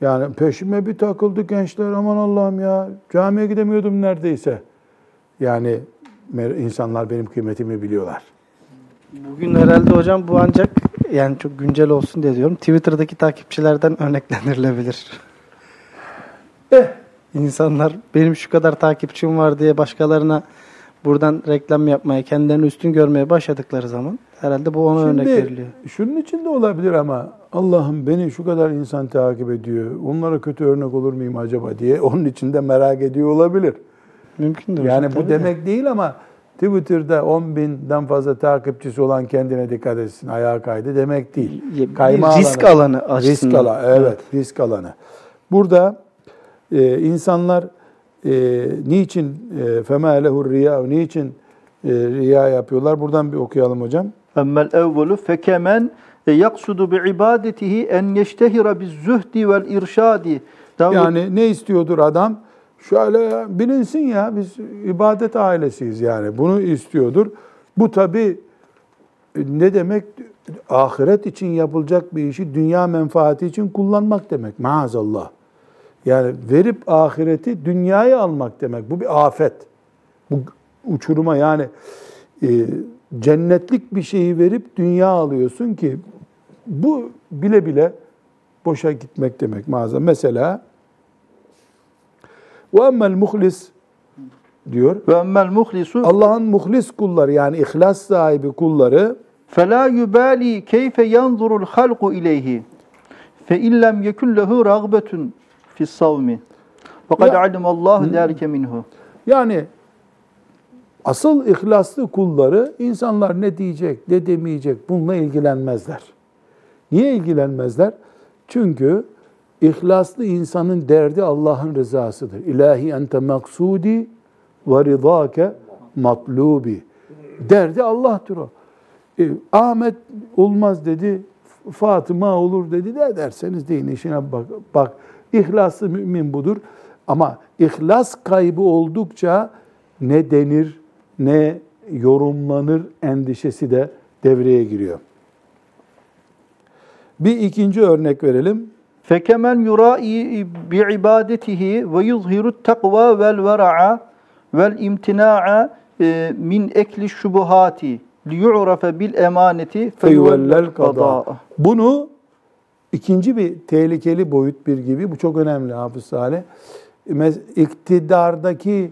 yani peşime bir takıldı gençler aman Allah'ım ya camiye gidemiyordum neredeyse. Yani insanlar benim kıymetimi biliyorlar. Bugün herhalde hocam bu ancak yani çok güncel olsun diye diyorum. Twitter'daki takipçilerden *laughs* örneklendirilebilir. Eh. İnsanlar benim şu kadar takipçim var diye başkalarına buradan reklam yapmaya, kendilerini üstün görmeye başladıkları zaman herhalde bu ona örnek veriliyor. şunun için de olabilir ama Allah'ım beni şu kadar insan takip ediyor. Onlara kötü örnek olur muyum acaba diye onun için de merak ediyor olabilir. Mümkündür. Yani bu tabii de. demek değil ama Twitter'da 10 binden fazla takipçisi olan kendine dikkat etsin, ayağa kaydı demek değil. Bir Kayma risk alanı açısından. Risk alanı, evet, risk alanı. Burada e, insanlar e, niçin e, fema lehu riya, niçin e, riya yapıyorlar? Buradan bir okuyalım hocam. Emmel evvelu fekemen yaksudu bi ibadetihi en yeştehira biz zühdi vel irşadi. Yani ne istiyordur adam? Şöyle bilinsin ya biz ibadet ailesiyiz yani. Bunu istiyordur. Bu tabi ne demek? Ahiret için yapılacak bir işi dünya menfaati için kullanmak demek. Maazallah. Yani verip ahireti dünyaya almak demek. Bu bir afet. Bu uçuruma yani e, cennetlik bir şeyi verip dünya alıyorsun ki bu bile bile boşa gitmek demek maazallah. Mesela ve emmel muhlis diyor. ve emmel muhlisu Allah'ın muhlis kulları yani ihlas sahibi kulları فَلَا يُبَالِي كَيْفَ يَنْظُرُ الْخَلْقُ إِلَيْهِ فَاِنْ لَمْ يَكُنْ لَهُ رَغْبَةٌ فِي الصَّوْمِ وَقَدْ Ya- عَلِمَ اللّٰهُ ذَٰلِكَ مِنْهُ yani asıl ihlaslı kulları insanlar ne diyecek, ne demeyecek bununla ilgilenmezler. Niye ilgilenmezler? Çünkü ihlaslı insanın derdi Allah'ın rızasıdır. İlahi ente maksudi ve rızake matlubi. Derdi Allah'tır o. E, Ahmet olmaz dedi, Fatıma olur dedi. Ne derseniz deyin işine bak. Bak ihlaslı mümin budur. Ama ihlas kaybı oldukça ne denir, ne yorumlanır endişesi de devreye giriyor. Bir ikinci örnek verelim. Fekemen yurai bi ibadetihi ve yuzhiru takva vel vera'a vel imtina'a min ekli şubuhati liyu'rafe bil emaneti feyuvellel kada. Bunu ikinci bir tehlikeli boyut bir gibi, bu çok önemli Hafız Salih. İktidardaki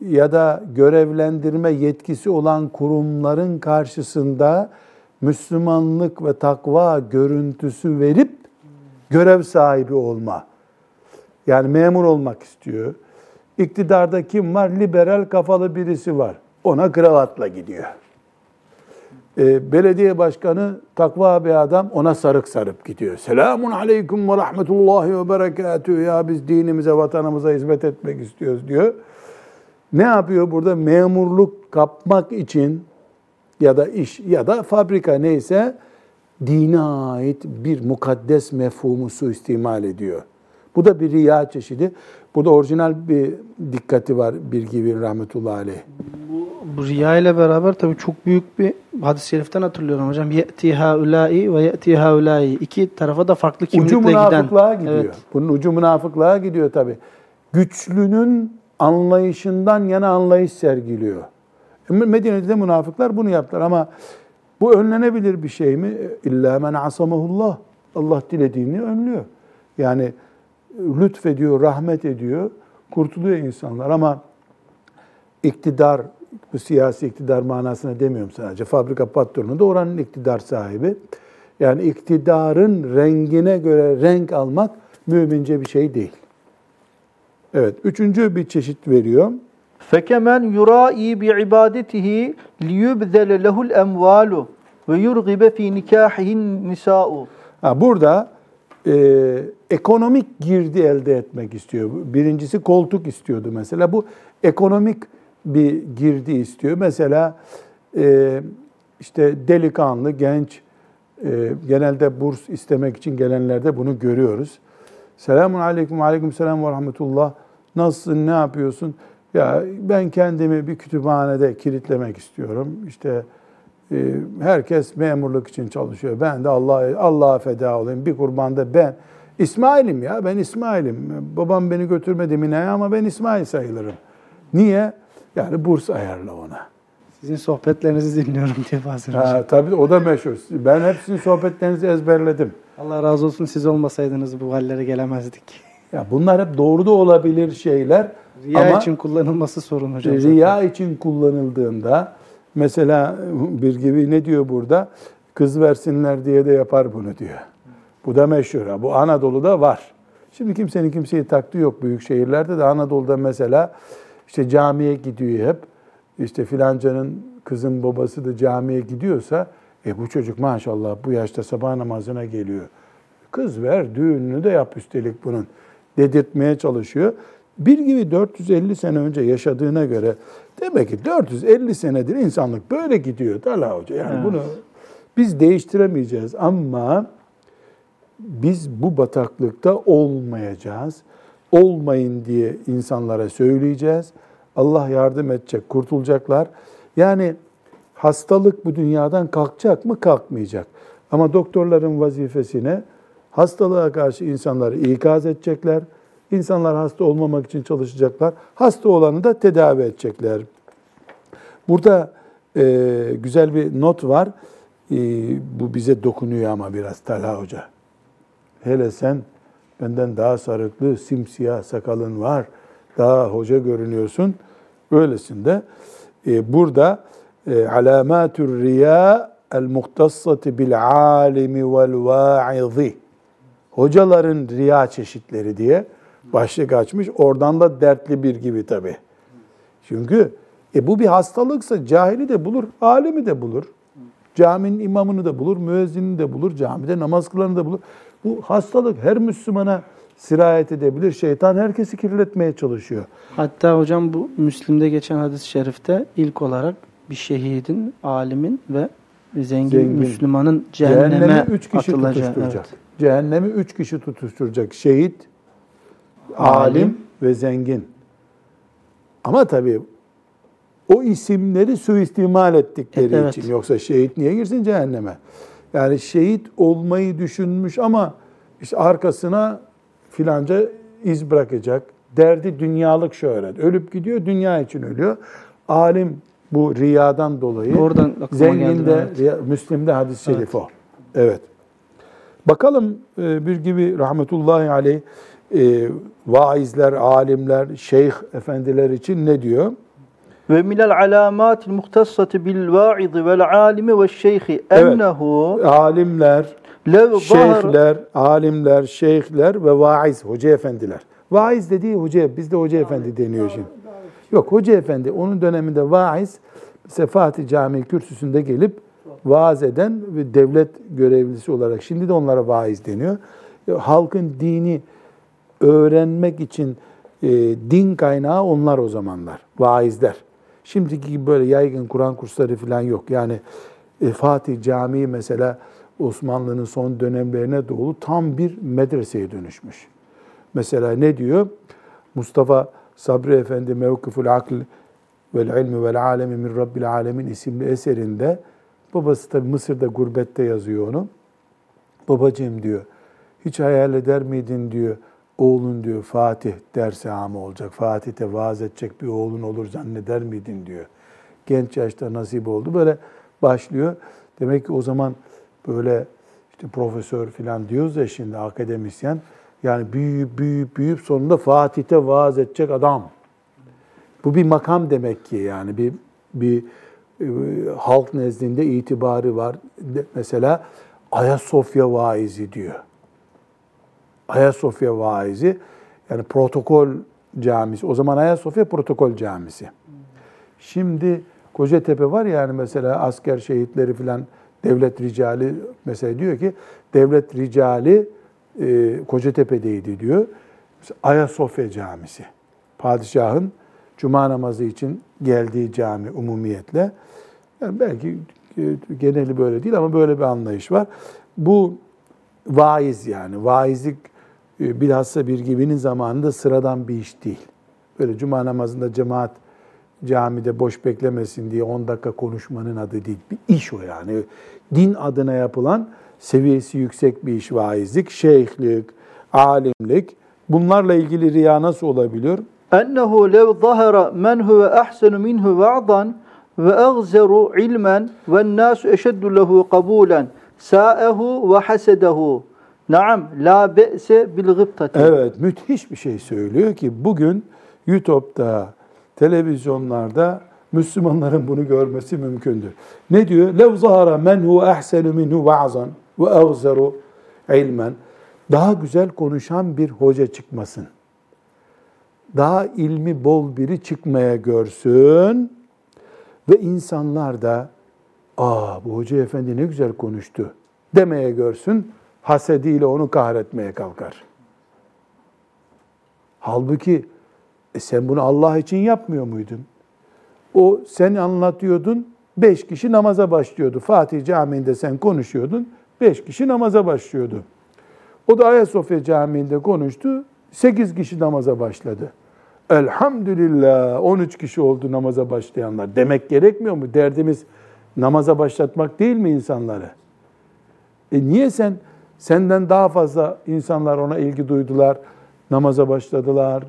ya da görevlendirme yetkisi olan kurumların karşısında Müslümanlık ve takva görüntüsü verip görev sahibi olma. Yani memur olmak istiyor. İktidarda kim var? Liberal kafalı birisi var. Ona kravatla gidiyor. Ee, belediye başkanı takva bir adam ona sarık sarıp gidiyor. Selamun aleyküm ve rahmetullahi ve berekatühü. Ya biz dinimize, vatanımıza hizmet etmek istiyoruz diyor. Ne yapıyor burada? Memurluk kapmak için ya da iş ya da fabrika neyse dine ait bir mukaddes mefhumu suistimal ediyor. Bu da bir riya çeşidi. Burada orijinal bir dikkati var bir gibi rahmetullahi aleyh. Bu riya ile beraber tabii çok büyük bir hadis-i şeriften hatırlıyorum hocam. Ye'ti haulâi ve ye'ti haulâi. İki tarafa da farklı kimlikle Ucu giden. münafıklığa gidiyor. Evet. Bunun ucu münafıklığa gidiyor tabi. Güçlünün anlayışından yana anlayış sergiliyor. Medine'de münafıklar bunu yaptılar ama bu önlenebilir bir şey mi? İlla men asamahullah. Allah dilediğini önlüyor. Yani lütfediyor, rahmet ediyor, kurtuluyor insanlar ama iktidar, bu siyasi iktidar manasına demiyorum sadece. Fabrika patronu da oranın iktidar sahibi. Yani iktidarın rengine göre renk almak mümince bir şey değil. Evet, üçüncü bir çeşit veriyor. Fekemen yurai bi ibadetihi liyubzele lehul ve yurgibe fi nikahihin nisa'u. Burada e, ekonomik girdi elde etmek istiyor. Birincisi koltuk istiyordu mesela. Bu ekonomik bir girdi istiyor. Mesela e, işte delikanlı, genç, e, genelde burs istemek için gelenlerde bunu görüyoruz. Selamun aleyküm, aleyküm selam ve rahmetullah. Nasılsın, ne yapıyorsun? Ya ben kendimi bir kütüphanede kilitlemek istiyorum. İşte herkes memurluk için çalışıyor. Ben de Allah'a Allah'a feda olayım. Bir kurbanda ben İsmail'im ya. Ben İsmail'im. Babam beni götürmedi Mine'ye ama ben İsmail sayılırım. Niye? Yani burs ayarla ona. Sizin sohbetlerinizi dinliyorum diye bazen hocam. Ha, tabii o da meşhur. Ben hepsinin sohbetlerinizi ezberledim. Allah razı olsun siz olmasaydınız bu hallere gelemezdik. Ya bunlar hep doğru da olabilir şeyler. Riya ama için kullanılması sorun hocam. zaten. riya için kullanıldığında mesela bir gibi ne diyor burada? Kız versinler diye de yapar bunu diyor. Bu da meşhur. Bu Anadolu'da var. Şimdi kimsenin kimseyi taktığı yok büyük şehirlerde de Anadolu'da mesela işte camiye gidiyor hep. İşte filancanın kızın babası da camiye gidiyorsa e bu çocuk maşallah bu yaşta sabah namazına geliyor. Kız ver düğününü de yap üstelik bunun dedirtmeye çalışıyor. Bir gibi 450 sene önce yaşadığına göre demek ki 450 senedir insanlık böyle gidiyor Talha Hoca. Yani Evet. bunu biz değiştiremeyeceğiz ama biz bu bataklıkta olmayacağız. Olmayın diye insanlara söyleyeceğiz. Allah yardım edecek, kurtulacaklar. Yani hastalık bu dünyadan kalkacak mı? Kalkmayacak. Ama doktorların vazifesine hastalığa karşı insanları ikaz edecekler. İnsanlar hasta olmamak için çalışacaklar. Hasta olanı da tedavi edecekler. Burada e, güzel bir not var. E, bu bize dokunuyor ama biraz Talha Hoca. Hele sen benden daha sarıklı, simsiyah sakalın var. Daha hoca görünüyorsun. Öylesinde e, burada e, alamatür riya el muhtassati bil alimi vel vaizi. Hocaların riya çeşitleri diye başlık açmış. Oradan da dertli bir gibi tabii. Çünkü e bu bir hastalıksa cahili de bulur, alimi de bulur. Caminin imamını da bulur, müezzinini de bulur, camide namaz kılanı da bulur. Bu hastalık her Müslümana sirayet edebilir. Şeytan herkesi kirletmeye çalışıyor. Hatta hocam bu Müslim'de geçen hadis-i şerifte ilk olarak bir şehidin, alimin ve zengin, Zengin. Müslümanın cehenneme, Cehennemi üç kişi atılacağı. tutuşturacak. Evet. Cehennemi üç kişi tutuşturacak. Şehit, alim, ve zengin. Ama tabii o isimleri suistimal ettikleri Evet. için. Yoksa şehit niye girsin cehenneme? Yani şehit olmayı düşünmüş ama işte arkasına filanca iz bırakacak. Derdi dünyalık şöhret. Ölüp gidiyor, dünya için ölüyor. Alim bu riyadan dolayı. Oradan Zengin de, evet. riya- Müslim'de hadis-i şerif o. Evet. Bakalım e, bir gibi rahmetullahi aleyh e, vaizler, alimler, şeyh efendiler için ne diyor? Ve minel alamatil muhtassati bil va'izi vel alimi ve şeyhi ennehu Alimler, lev şeyhler, alimler, şeyhler ve vaiz, hoca efendiler. Vaiz dediği hoca, bizde hoca efendi deniyor şimdi. Yok hoca efendi, onun döneminde vaiz, mesela Fatih Camii kürsüsünde gelip vaaz eden ve devlet görevlisi olarak, şimdi de onlara vaiz deniyor. Halkın dini öğrenmek için e, din kaynağı onlar o zamanlar, vaizler. Şimdiki gibi böyle yaygın Kur'an kursları falan yok. Yani e, Fatih Camii mesela Osmanlı'nın son dönemlerine doğru tam bir medreseye dönüşmüş. Mesela ne diyor? Mustafa Sabri Efendi Mevkıful Akl vel ilmi vel alemi min Rabbil alemin isimli eserinde babası tabi Mısır'da gurbette yazıyor onu. Babacığım diyor hiç hayal eder miydin diyor oğlun diyor Fatih derse amı olacak. Fatih'te vaaz edecek bir oğlun olur zanneder miydin diyor. Genç yaşta nasip oldu. Böyle başlıyor. Demek ki o zaman böyle işte profesör falan diyoruz ya şimdi akademisyen. Yani büyüyüp büyüyüp büyüyüp sonunda Fatih'te vaaz edecek adam. Bu bir makam demek ki yani bir bir e, halk nezdinde itibarı var. Mesela Ayasofya vaizi diyor. Ayasofya vaizi yani protokol camisi. O zaman Ayasofya protokol camisi. Şimdi Kocatepe var ya yani mesela asker şehitleri filan devlet ricali mesela diyor ki devlet ricali e, Kocatepe'deydi diyor. Mesela Ayasofya camisi. Padişahın cuma namazı için geldiği cami umumiyetle. Yani belki e, geneli böyle değil ama böyle bir anlayış var. Bu vaiz yani. Vaizlik bilhassa bir gibinin zamanında sıradan bir iş değil. Böyle cuma namazında cemaat camide boş beklemesin diye 10 dakika konuşmanın adı değil. Bir iş o yani. Din adına yapılan seviyesi yüksek bir iş vaizlik, şeyhlik, alimlik. Bunlarla ilgili riya nasıl olabiliyor? ennehu lev zahara men huve ahsenu minhu va'dan ve agzeru ilmen ve nasu eşeddu lehu kabulen sa'ehu ve hasedehu. Naam la be'se bil gıbtati. Evet, müthiş bir şey söylüyor ki bugün YouTube'da, televizyonlarda Müslümanların bunu görmesi mümkündür. Ne diyor? Lev zahara men hu ahsenu minhu va'zan ve agzeru ilmen. Daha güzel konuşan bir hoca çıkmasın. Daha ilmi bol biri çıkmaya görsün ve insanlar da aa bu hoca efendi ne güzel konuştu demeye görsün. Hasediyle onu kahretmeye kalkar. Halbuki e sen bunu Allah için yapmıyor muydun? O sen anlatıyordun, beş kişi namaza başlıyordu. Fatih Camii'nde sen konuşuyordun, beş kişi namaza başlıyordu. O da Ayasofya Camii'nde konuştu, sekiz kişi namaza başladı. Elhamdülillah 13 kişi oldu namaza başlayanlar. Demek gerekmiyor mu? Derdimiz namaza başlatmak değil mi insanları? E niye sen senden daha fazla insanlar ona ilgi duydular, namaza başladılar,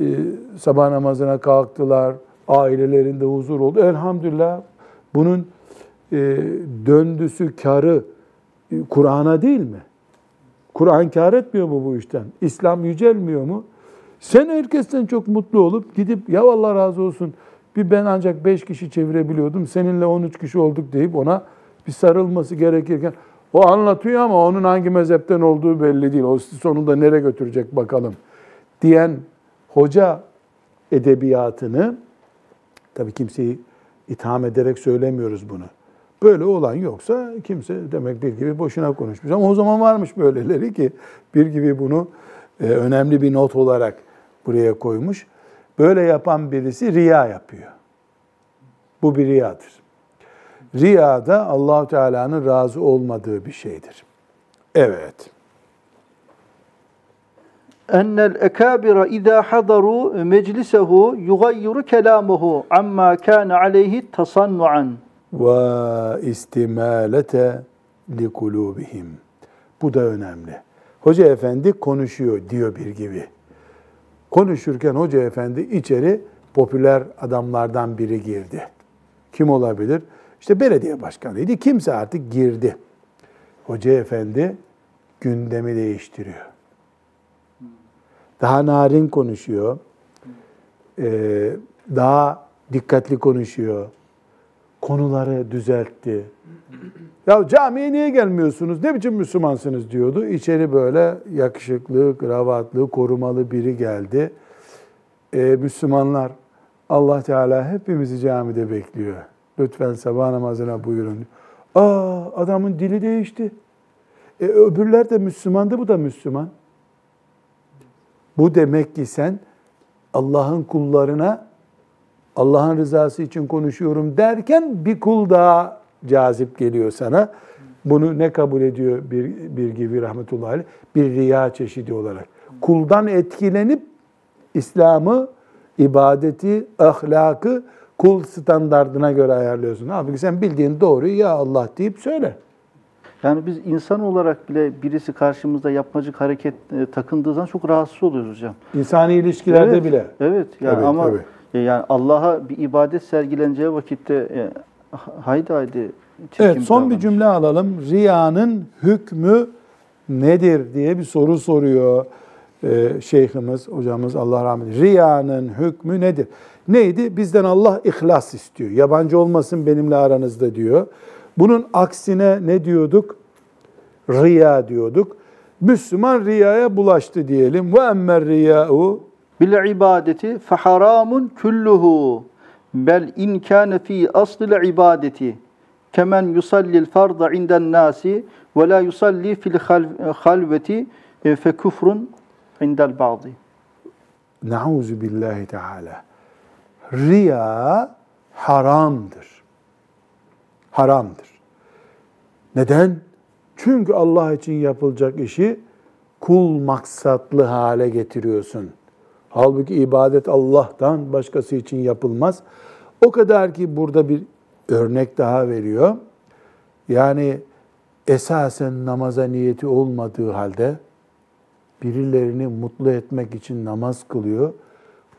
e, sabah namazına kalktılar, ailelerinde huzur oldu. Elhamdülillah bunun e, döndüsü, karı e, Kur'an'a değil mi? Kur'an kar etmiyor mu bu işten? İslam yücelmiyor mu? Sen herkesten çok mutlu olup gidip ya Allah razı olsun bir ben ancak beş kişi çevirebiliyordum. Seninle 13 kişi olduk deyip ona bir sarılması gerekirken o anlatıyor ama onun hangi mezhepten olduğu belli değil. O sonunda nereye götürecek bakalım diyen hoca edebiyatını tabii kimseyi itham ederek söylemiyoruz bunu. Böyle olan yoksa kimse demek bir gibi boşuna konuşmuş. Ama o zaman varmış böyleleri ki bir gibi bunu e, önemli bir not olarak buraya koymuş. Böyle yapan birisi riya yapıyor. Bu bir riyadır. Riya da Allahu Teala'nın razı olmadığı bir şeydir. Evet. izâ hadaru meclisehu yugayyiru kelâmuhu amma kâne aleyhi tasannuan. ve istimalete li kulubihim. Bu da önemli. Hoca efendi konuşuyor diyor bir gibi. Konuşurken hoca efendi içeri popüler adamlardan biri girdi. Kim olabilir? İşte belediye başkanıydı. Kimse artık girdi. Hoca efendi gündemi değiştiriyor. Daha narin konuşuyor. Ee, daha dikkatli konuşuyor konuları düzeltti. Ya camiye niye gelmiyorsunuz? Ne biçim Müslümansınız diyordu. İçeri böyle yakışıklı, kravatlı, korumalı biri geldi. Ee, Müslümanlar Allah Teala hepimizi camide bekliyor. Lütfen sabah namazına buyurun. Aa adamın dili değişti. E, öbürler de Müslümandı, bu da Müslüman. Bu demek ki sen Allah'ın kullarına Allah'ın rızası için konuşuyorum derken bir kul daha cazip geliyor sana. Bunu ne kabul ediyor bir, bir gibi rahmetullahi aleyh? Bir riya çeşidi olarak. Kuldan etkilenip İslam'ı, ibadeti, ahlakı kul standardına göre ayarlıyorsun. Halbuki sen bildiğin doğruyu ya Allah deyip söyle. Yani biz insan olarak bile birisi karşımızda yapmacık hareket e, takındığı zaman çok rahatsız oluyoruz hocam. İnsani ilişkilerde evet, bile. Evet yani Tabii, ama tabii. e, yani Allah'a bir ibadet sergileneceği vakitte e, haydi haydi Evet son bir cümle alalım. Riyanın hükmü nedir diye bir soru soruyor e, şeyhimiz, hocamız Allah rahmet eylesin. Riyanın hükmü nedir? Neydi? Bizden Allah ihlas istiyor. Yabancı olmasın benimle aranızda diyor. Bunun aksine ne diyorduk? Riya diyorduk. Müslüman riyaya bulaştı diyelim. Ve emmer riya'u bil ibadeti fe haramun kulluhu bel in kana fi asl ibadeti kemen yusallil farda inden nasi ve la yusalli fil hal- halveti e, fe kufrun indel ba'di. Nauzu billahi teala. Riya haramdır. Haramdır. Neden? Çünkü Allah için yapılacak işi kul maksatlı hale getiriyorsun. Halbuki ibadet Allah'tan başkası için yapılmaz. O kadar ki burada bir örnek daha veriyor. Yani esasen namaza niyeti olmadığı halde birilerini mutlu etmek için namaz kılıyor.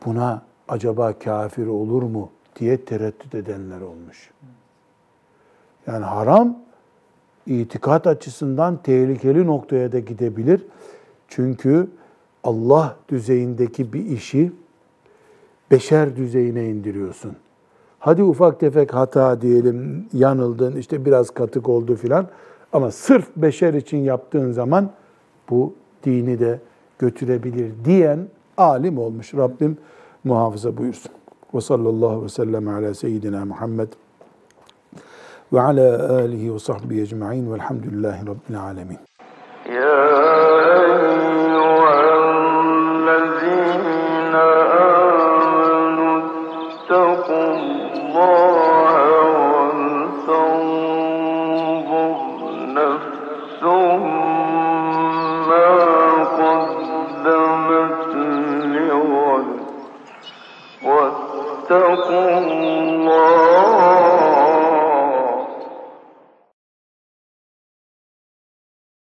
Buna acaba kafir olur mu diye tereddüt edenler olmuş. Yani haram itikat açısından tehlikeli noktaya da gidebilir. Çünkü Allah düzeyindeki bir işi beşer düzeyine indiriyorsun. Hadi ufak tefek hata diyelim, yanıldın, işte biraz katık oldu filan. Ama sırf beşer için yaptığın zaman bu dini de götürebilir diyen alim olmuş. Rabbim muhafaza buyursun. Ve sallallahu ve sellem ala seyyidina Muhammed ve ala alihi ve sahbihi ecma'in velhamdülillahi rabbil alemin. يا